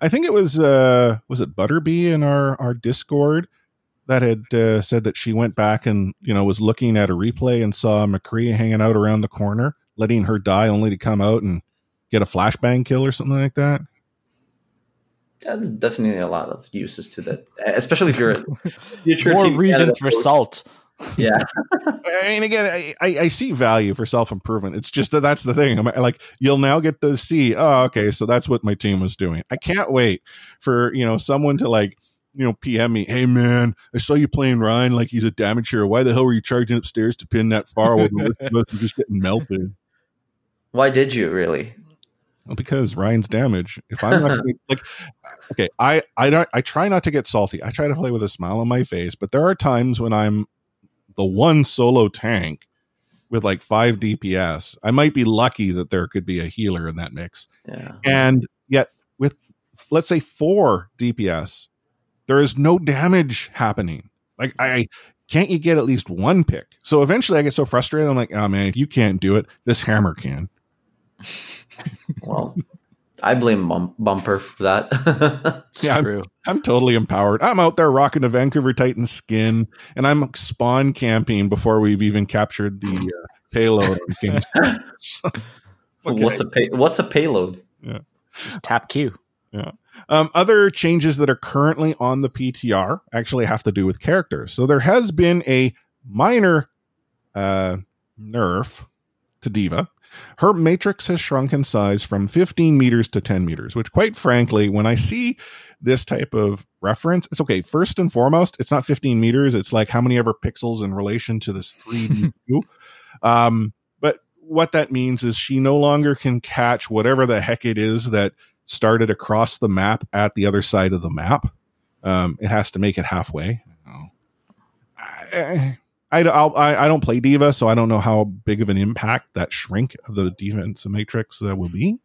[SPEAKER 2] I think it was uh was it Butterby in our our Discord that had uh, said that she went back and you know was looking at a replay and saw McCree hanging out around the corner, letting her die only to come out and get a flashbang kill or something like that.
[SPEAKER 3] Yeah, definitely a lot of uses to that, especially if you're a future
[SPEAKER 4] More
[SPEAKER 3] Team
[SPEAKER 4] reasons for salt.
[SPEAKER 3] Yeah,
[SPEAKER 2] I mean, again, I, I I see value for self improvement. It's just that that's the thing. I'm like, you'll now get to see. Oh, okay, so that's what my team was doing. I can't wait for you know someone to like you know PM me. Hey man, I saw you playing Rein like he's a damage hero. Why the hell were you charging upstairs to pin that far when the rest of us were just getting melted?
[SPEAKER 3] why did you really?
[SPEAKER 2] Well, because Rein's damage. If I'm not gonna- like, okay, I I don't I try not to get salty. I try to play with a smile on my face, but there are times when I'm the one solo tank with like five DPS. I might be lucky that there could be a healer in that mix,
[SPEAKER 3] Yeah,
[SPEAKER 2] and yet with let's say four DPS, there is no damage happening. Like I. Can't you get at least one pick? So eventually I get so frustrated. I'm like, oh man, if you can't do it, this hammer can.
[SPEAKER 3] well, I blame Bum- Bumper for that.
[SPEAKER 4] It's
[SPEAKER 2] Yeah, I'm-
[SPEAKER 4] true.
[SPEAKER 2] I'm totally empowered. I'm out there rocking the Vancouver Titans skin, and I'm spawn camping before we've even captured the uh, payload. on Okay.
[SPEAKER 3] What's a pay- What's a payload?
[SPEAKER 4] Just tap Q. Yeah.
[SPEAKER 2] Um, other changes that are currently on the PTR actually have to do with characters. So there has been a minor uh, nerf to Diva. Her matrix has shrunk in size from 15 meters to 10 meters, which, quite frankly, when I see this type of reference, it's okay. First and foremost, it's not 15 meters. It's like how many ever pixels in relation to this 3D view. Um, but what that means is she no longer can catch whatever the heck it is that started across the map at the other side of the map. Um, it has to make it halfway. Oh. I, I, I, I don't play Diva, so I don't know how big of an impact that shrink of the defense matrix uh, will be.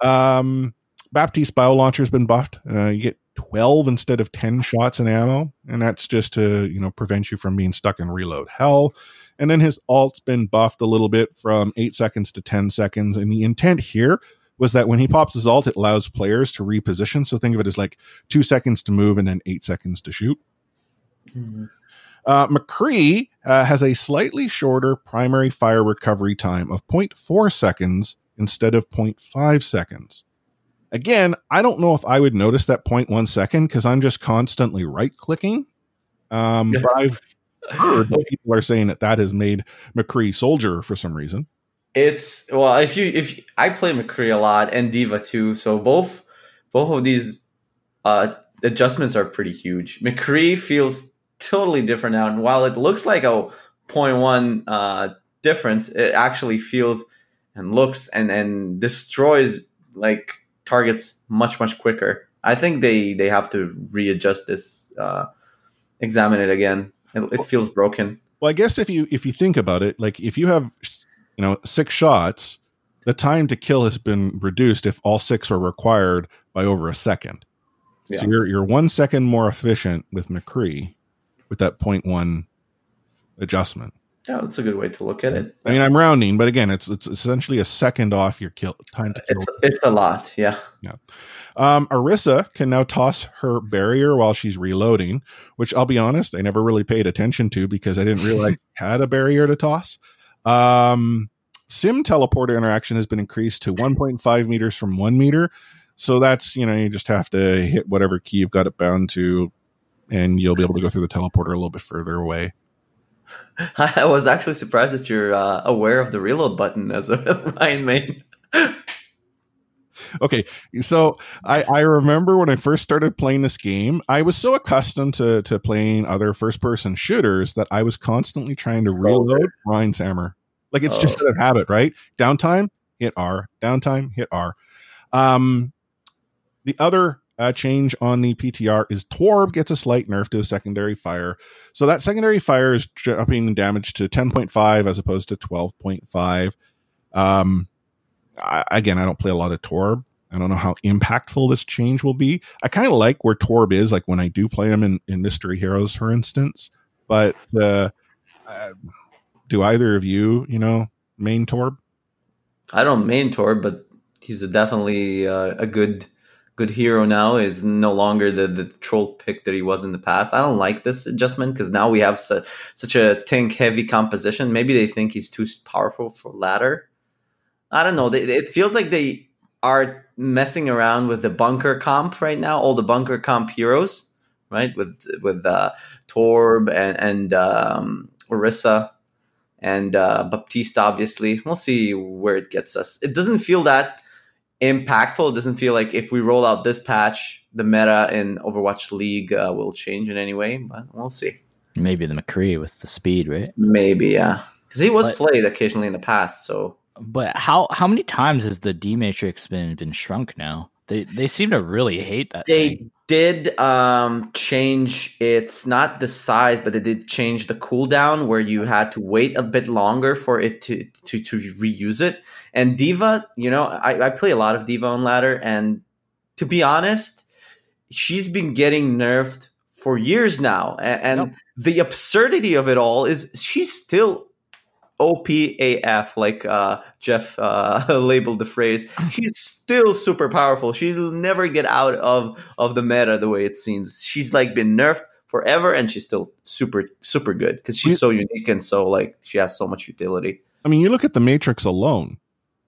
[SPEAKER 2] Um, Baptiste bio launcher has been buffed. Uh, you get 12 instead of 10 shots in ammo, and that's just to you know prevent you from being stuck in reload hell. And then his alt's been buffed a little bit from eight seconds to 10 seconds. And the intent here was that when he pops his alt, it allows players to reposition. So think of it as like two seconds to move and then eight seconds to shoot. Uh, McCree uh, has a slightly shorter primary fire recovery time of 0.4 seconds instead of 0.5 seconds. Again, I don't know if I would notice that 0.1 second because I'm just constantly right clicking. Um,
[SPEAKER 3] Yeah.
[SPEAKER 2] but I've heard that people are saying that that has made McCree soldier for some reason.
[SPEAKER 3] It's well, if you if you- I play McCree a lot and Diva too, so both both of these uh, adjustments are pretty huge. McCree feels totally different now, and while it looks like a 0.1 uh, difference, it actually feels and looks and and destroys like targets much much quicker. I think they they have to readjust this, uh, examine it again. It, it feels broken.
[SPEAKER 2] Well, I guess if you if you think about it, like if you have you know six shots, the time to kill has been reduced if all six are required by over a second.
[SPEAKER 3] Yeah.
[SPEAKER 2] So you're you're one second more efficient with McCree with that 0.1 adjustment.
[SPEAKER 3] Yeah, that's a good way to look at it.
[SPEAKER 2] I mean, I'm rounding, but again, it's it's essentially a second off your kill time to kill.
[SPEAKER 3] It's it's a lot, yeah. Yeah.
[SPEAKER 2] Um, Orisa can now toss her barrier while she's reloading, which I'll be honest, I never really paid attention to because I didn't realize I had a barrier to toss. Um, Sym teleporter interaction has been increased to 1.5 meters from one meter. So that's, you know, you just have to hit whatever key you've got it bound to, and you'll be able to go through the teleporter a little bit further away.
[SPEAKER 3] I was actually surprised that you're uh, aware of the reload button as a Rein main.
[SPEAKER 2] Okay, so I, I remember when I first started playing this game, I was so accustomed to to playing other first person shooters that I was constantly trying to
[SPEAKER 3] Soldier.
[SPEAKER 2] reload Rein's hammer. Like it's just
[SPEAKER 3] Oh.
[SPEAKER 2] a habit, right? Downtime, hit R. Downtime, hit R. Um, The other uh, change on the PTR is Torb gets a slight nerf to a secondary fire. So that secondary fire is dropping damage to 10.5 as opposed to 12.5. Um, I, again, I don't play a lot of Torb. I don't know how impactful this change will be. I kind of like where Torb is, like when I do play him in, in Mystery Heroes, for instance. But uh, uh, do either of you, you know, main Torb?
[SPEAKER 3] I don't main Torb, but he's definitely uh, a good good hero now. Is no longer the the troll pick that he was in the past. I don't like this adjustment because now we have su- such a tank heavy composition. Maybe they think he's too powerful for ladder. I don't know. They, it feels like they are messing around with the bunker comp right now. All the bunker comp heroes, right? With with uh, Torb and and um, Orisa and uh, Baptiste. Obviously, we'll see where it gets us. It doesn't feel that impactful. It doesn't feel like if we roll out this patch, the meta in Overwatch League uh, will change in any way. But we'll see.
[SPEAKER 4] Maybe the McCree with the speed, right?
[SPEAKER 3] Maybe, yeah, because he was
[SPEAKER 4] But-
[SPEAKER 3] played occasionally in the past. So
[SPEAKER 4] But how how many times has the D matrix been been shrunk now? They they seem to really hate that.
[SPEAKER 3] they
[SPEAKER 4] thing.
[SPEAKER 3] did um change its not the size but they did change the cooldown where you had to wait a bit longer for it to to, to reuse it and diva you know I, I play a lot of diva on ladder and to be honest she's been getting nerfed for years now a- and,
[SPEAKER 4] Yep.
[SPEAKER 3] the absurdity of it all is she's still OPAF, like uh, Jeff uh, labeled the phrase. She's still super powerful. She'll never get out of of the meta the way it seems. She's like been nerfed forever, and she's still super super good because she's so unique and so like she has so much utility.
[SPEAKER 2] I mean, you look at the Matrix alone.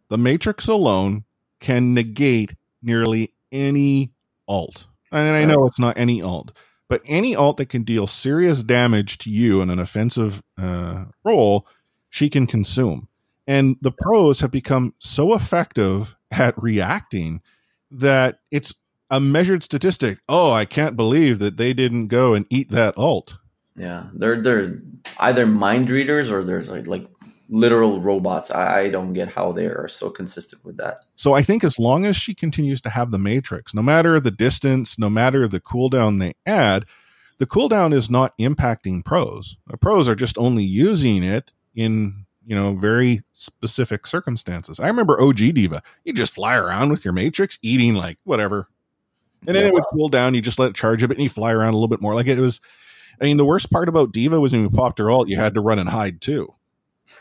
[SPEAKER 2] The Matrix alone can negate nearly any alt. And I know it's not any alt, but any alt that can deal serious damage to you in an offensive uh, role, she can consume. And the pros have become so effective at reacting that it's a measured statistic. Oh, I can't believe that they didn't go and eat that alt.
[SPEAKER 3] Yeah, they're they're either mind readers or there's like like literal robots. I, I don't get how they are so consistent with that.
[SPEAKER 2] So I think as long as she continues to have the matrix, no matter the distance, no matter the cooldown they add, the cooldown is not impacting pros. The pros are just only using it in, you know, very specific circumstances. I remember OG Diva. You just fly around with your matrix eating like whatever. And then
[SPEAKER 3] Yeah.
[SPEAKER 2] it would cool down, you just let it charge a bit and you fly around a little bit more. Like it was I mean, the worst part about Diva was when you popped her ult, you had to run and hide too.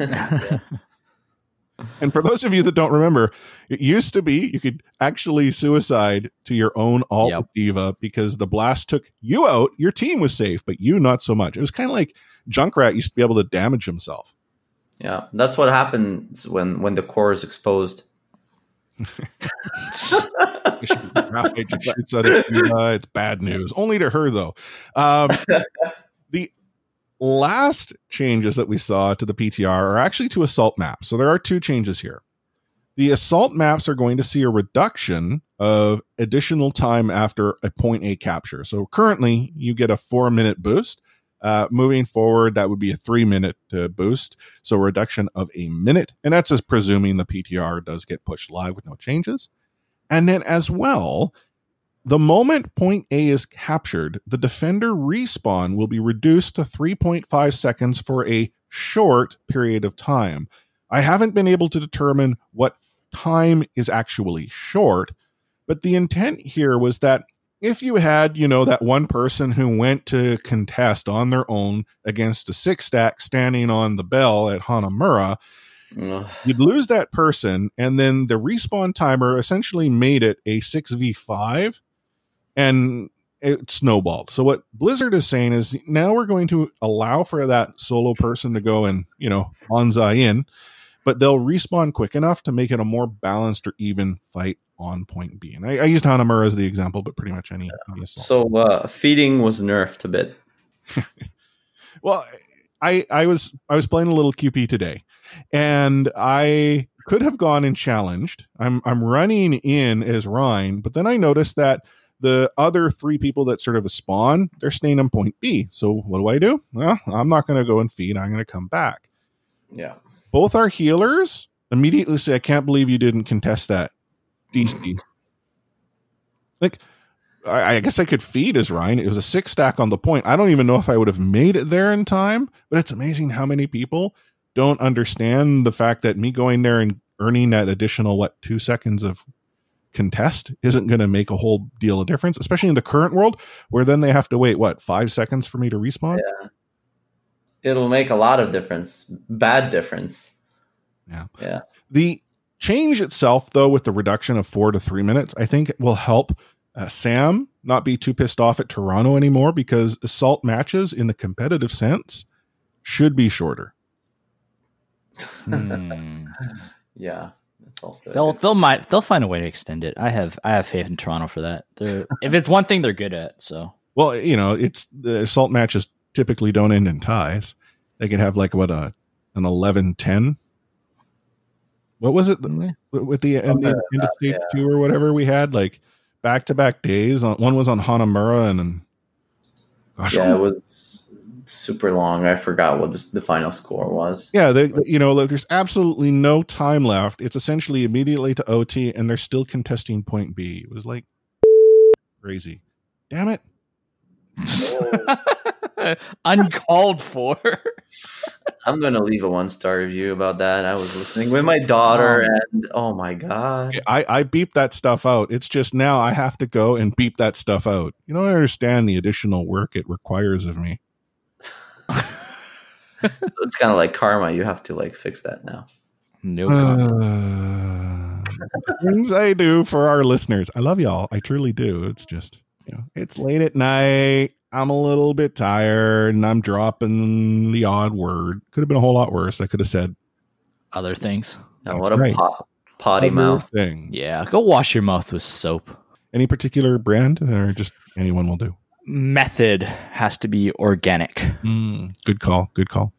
[SPEAKER 2] And for those of you that don't remember, it used to be you could actually suicide to your own alt
[SPEAKER 4] Yep.
[SPEAKER 2] Diva because the blast took you out. Your team was safe, but you not so much. It was kind of like Junkrat used to be able to damage himself.
[SPEAKER 3] Yeah, that's what happens when when the core is exposed.
[SPEAKER 2] Graphite just shoots at Diva. It's bad news. Only to her though. Um, the last changes that we saw to the PTR are actually to assault maps. So there are two changes here. The assault maps are going to see a reduction of additional time after a point A capture. So currently, you get a four minute boost. Uh, moving forward, that would be a three minute uh, boost. So reduction of a minute. And that's just presuming the PTR does get pushed live with no changes. And then as well, the moment point A is captured, the defender respawn will be reduced to 3.5 seconds for a short period of time. I haven't been able to determine what time is actually short, but the intent here was that if you had, you know, that one person who went to contest on their own against a six stack standing on the bell at Hanamura,
[SPEAKER 3] Ugh.
[SPEAKER 2] you'd lose that person, and then the respawn timer essentially made it a 6v5 and it snowballed. So what Blizzard is saying is now we're going to allow for that solo person to go and, you know, bonsai in, but they'll respawn quick enough to make it a more balanced or even fight on point B. And I, I used Hanamura as the example, but pretty much any, any.
[SPEAKER 3] So uh, feeding was nerfed a bit.
[SPEAKER 2] Well, I I was I was playing a little QP today, and I could have gone and challenged. I'm I'm running in as Rein, but then I noticed that the other three people that sort of spawn, they're staying on point B. So what do I do? Well, I'm not going to go and feed. I'm going to come back.
[SPEAKER 3] Yeah.
[SPEAKER 2] Both our healers immediately say, "I can't believe you didn't contest that." DC. Like, I, I guess I could feed as Rein. It was a six stack on the point. I don't even know if I would have made it there in time, but it's amazing how many people don't understand the fact that me going there and earning that additional, what, two seconds of contest isn't going to make a whole deal of difference, especially in the current world where then they have to wait, what, five seconds for me to respawn?
[SPEAKER 3] Yeah. It'll make a lot of difference. Bad difference.
[SPEAKER 2] Yeah.
[SPEAKER 3] Yeah.
[SPEAKER 2] The change itself, though, with the reduction of four to three minutes, I think it will help uh, Sam not be too pissed off at Toronto anymore because assault matches in the competitive sense should be shorter.
[SPEAKER 4] Hmm.
[SPEAKER 3] Yeah.
[SPEAKER 4] They'll they'll might they'll find a way to extend it. I have I have faith in Toronto for that. They're, if it's one thing they're good at, so
[SPEAKER 2] Well, you know, it's the assault matches typically don't end in ties. They could have like what a an 11-10. What was it with the end,
[SPEAKER 3] Something
[SPEAKER 2] end of stage
[SPEAKER 3] yeah.
[SPEAKER 2] two or whatever we had like back to back days? On one was on Hanamura and then gosh,
[SPEAKER 3] yeah, it was super long. I forgot what this, the final score was.
[SPEAKER 2] Yeah, they, you know, like, there's absolutely no time left. It's essentially immediately to OT, and they're still contesting point B. It was like crazy. Damn it!
[SPEAKER 4] uncalled for.
[SPEAKER 3] I'm gonna leave a one star review about that. I was listening with my daughter, and oh my god,
[SPEAKER 2] I I beep that stuff out. It's just now I have to go and beep that stuff out. You don't understand the additional work it requires of me.
[SPEAKER 3] so it's kind of like karma. You have to like fix that now.
[SPEAKER 4] No.
[SPEAKER 2] Uh, things I do for our listeners. I love y'all. I truly do. It's just you know, it's late at night. I'm a little bit tired, and I'm dropping the odd word. Could have been a whole lot worse. I could have said
[SPEAKER 4] Other things.
[SPEAKER 3] Now, what a
[SPEAKER 2] right.
[SPEAKER 3] pot, potty
[SPEAKER 2] other
[SPEAKER 3] mouth.
[SPEAKER 2] thing.
[SPEAKER 4] Yeah, go wash your mouth with soap.
[SPEAKER 2] Any particular brand, or just anyone will do?
[SPEAKER 4] Method has to be organic.
[SPEAKER 2] Mm, good call. Good call.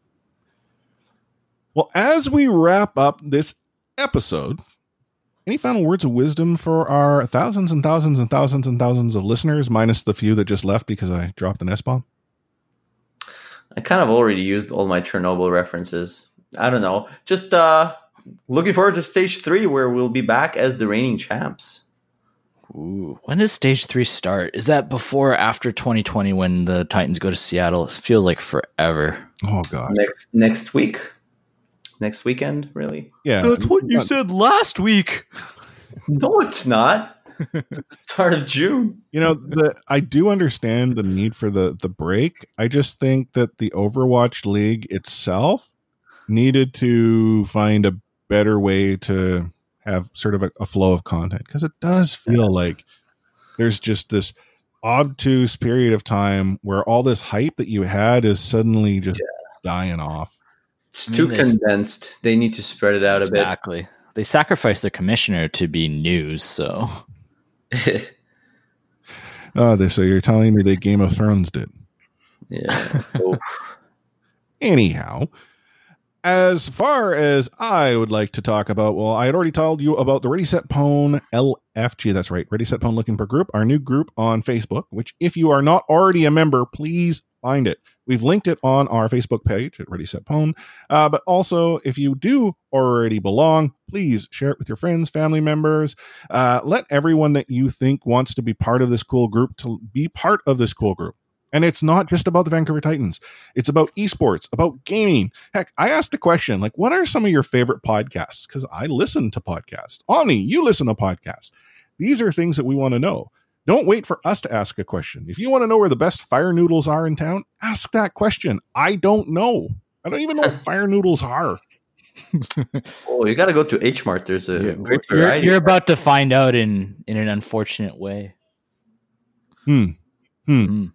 [SPEAKER 2] Well, as we wrap up this episode, any final words of wisdom for our thousands and thousands and thousands and thousands of listeners, minus the few that just left because I dropped an S bomb?
[SPEAKER 3] I kind of already used all my Chernobyl references. I don't know. Just uh looking forward to stage three, where we'll be back as the reigning champs.
[SPEAKER 4] Ooh. When does stage three start? Is that before or after 2020 when the Titans go to Seattle? It feels like forever.
[SPEAKER 2] Oh God,
[SPEAKER 3] Next next week, next weekend, really?
[SPEAKER 2] yeah.
[SPEAKER 4] That's what you said last week.
[SPEAKER 3] No, it's not. It's the start of June.
[SPEAKER 2] You know, the I do understand the need for the the break. I just think that the Overwatch League itself needed to find a better way to have sort of a, a flow of content because it does feel like there's just this obtuse period of time where all this hype that you had is suddenly just dying off.
[SPEAKER 3] It's
[SPEAKER 4] I
[SPEAKER 3] too
[SPEAKER 4] mean, it's-
[SPEAKER 3] condensed. They need to spread it out a bit.
[SPEAKER 4] Exactly. They sacrificed their commissioner to be news, so
[SPEAKER 3] bit.
[SPEAKER 2] Oh, they so you're telling me that Game of Thrones did.
[SPEAKER 3] yeah.
[SPEAKER 2] Anyhow, as far as I would like to talk about, well, I had already told you about the Ready Set Pwn LFG. That's right, Ready Set Pwn Looking for Group, our new group on Facebook. Which, if you are not already a member, please find it. We've linked it on our Facebook page at Ready Set Pwn. Uh, but also, if you do already belong, please share it with your friends, family members. Uh, let everyone that you think wants to be part of this cool group to be part of this cool group. And it's not just about the Vancouver Titans. It's about esports, about gaming. Heck, I asked a question like, what are some of your favorite podcasts? Because I listen to podcasts. Ani, you listen to podcasts. These are things that we want to know. Don't wait for us to ask a question. If you want to know where the best fire noodles are in town, ask that question. I don't know. I don't even know what fire noodles are.
[SPEAKER 3] oh, you got to go to H Mart. There's a great
[SPEAKER 4] you're,
[SPEAKER 3] variety.
[SPEAKER 4] you're about to find out in in an unfortunate way.
[SPEAKER 2] Hmm. Hmm.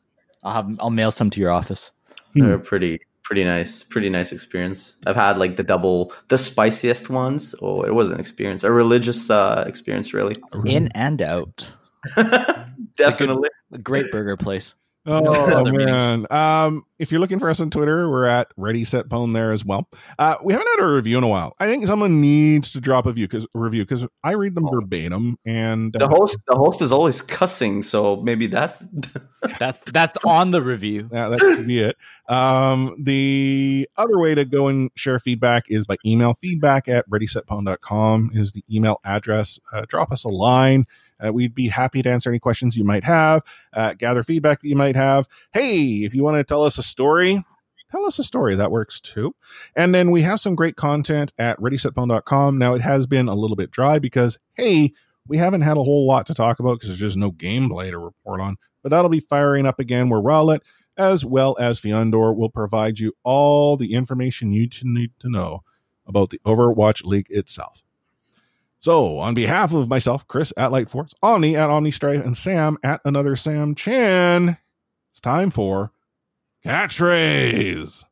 [SPEAKER 4] I'll have I'll mail some to your office.
[SPEAKER 3] They're pretty pretty nice. Pretty nice experience. I've had like the double, the spiciest ones. Oh, it was an experience, a religious uh, experience, really.
[SPEAKER 4] In and out.
[SPEAKER 3] Definitely.
[SPEAKER 4] A great burger place.
[SPEAKER 2] Oh
[SPEAKER 4] Other meetings.
[SPEAKER 2] man! Um, if you're looking for us on Twitter, we're at Ready Set Pwn there as well. Uh, we haven't had a review in a while. I think someone needs to drop a review because review because I read them
[SPEAKER 3] Oh.
[SPEAKER 2] verbatim, and
[SPEAKER 3] The
[SPEAKER 2] uh,
[SPEAKER 3] host, the host is always cussing, so maybe that's
[SPEAKER 4] That's that's on the review.
[SPEAKER 2] Yeah, that could be it. Um, the other way to go and share feedback is by email. Feedback at readysetpwn.com is the email address. Uh, drop us a line. Uh, we'd be happy to answer any questions you might have, uh, gather feedback that you might have. Hey, if you want to tell us a story, tell us a story. That works too. And then we have some great content at readysetpwn.com. Now, it has been a little bit dry because, hey, we haven't had a whole lot to talk about because there's just no gameplay to report on. But that'll be firing up again where Rowlet, as well as Fiondor, will provide you all the information you need to know about the Overwatch League itself. So, on behalf of myself, Chris at Light Force, Omni at Omni Strife, and Sam at another Sam Chan, it's time for catchphrase.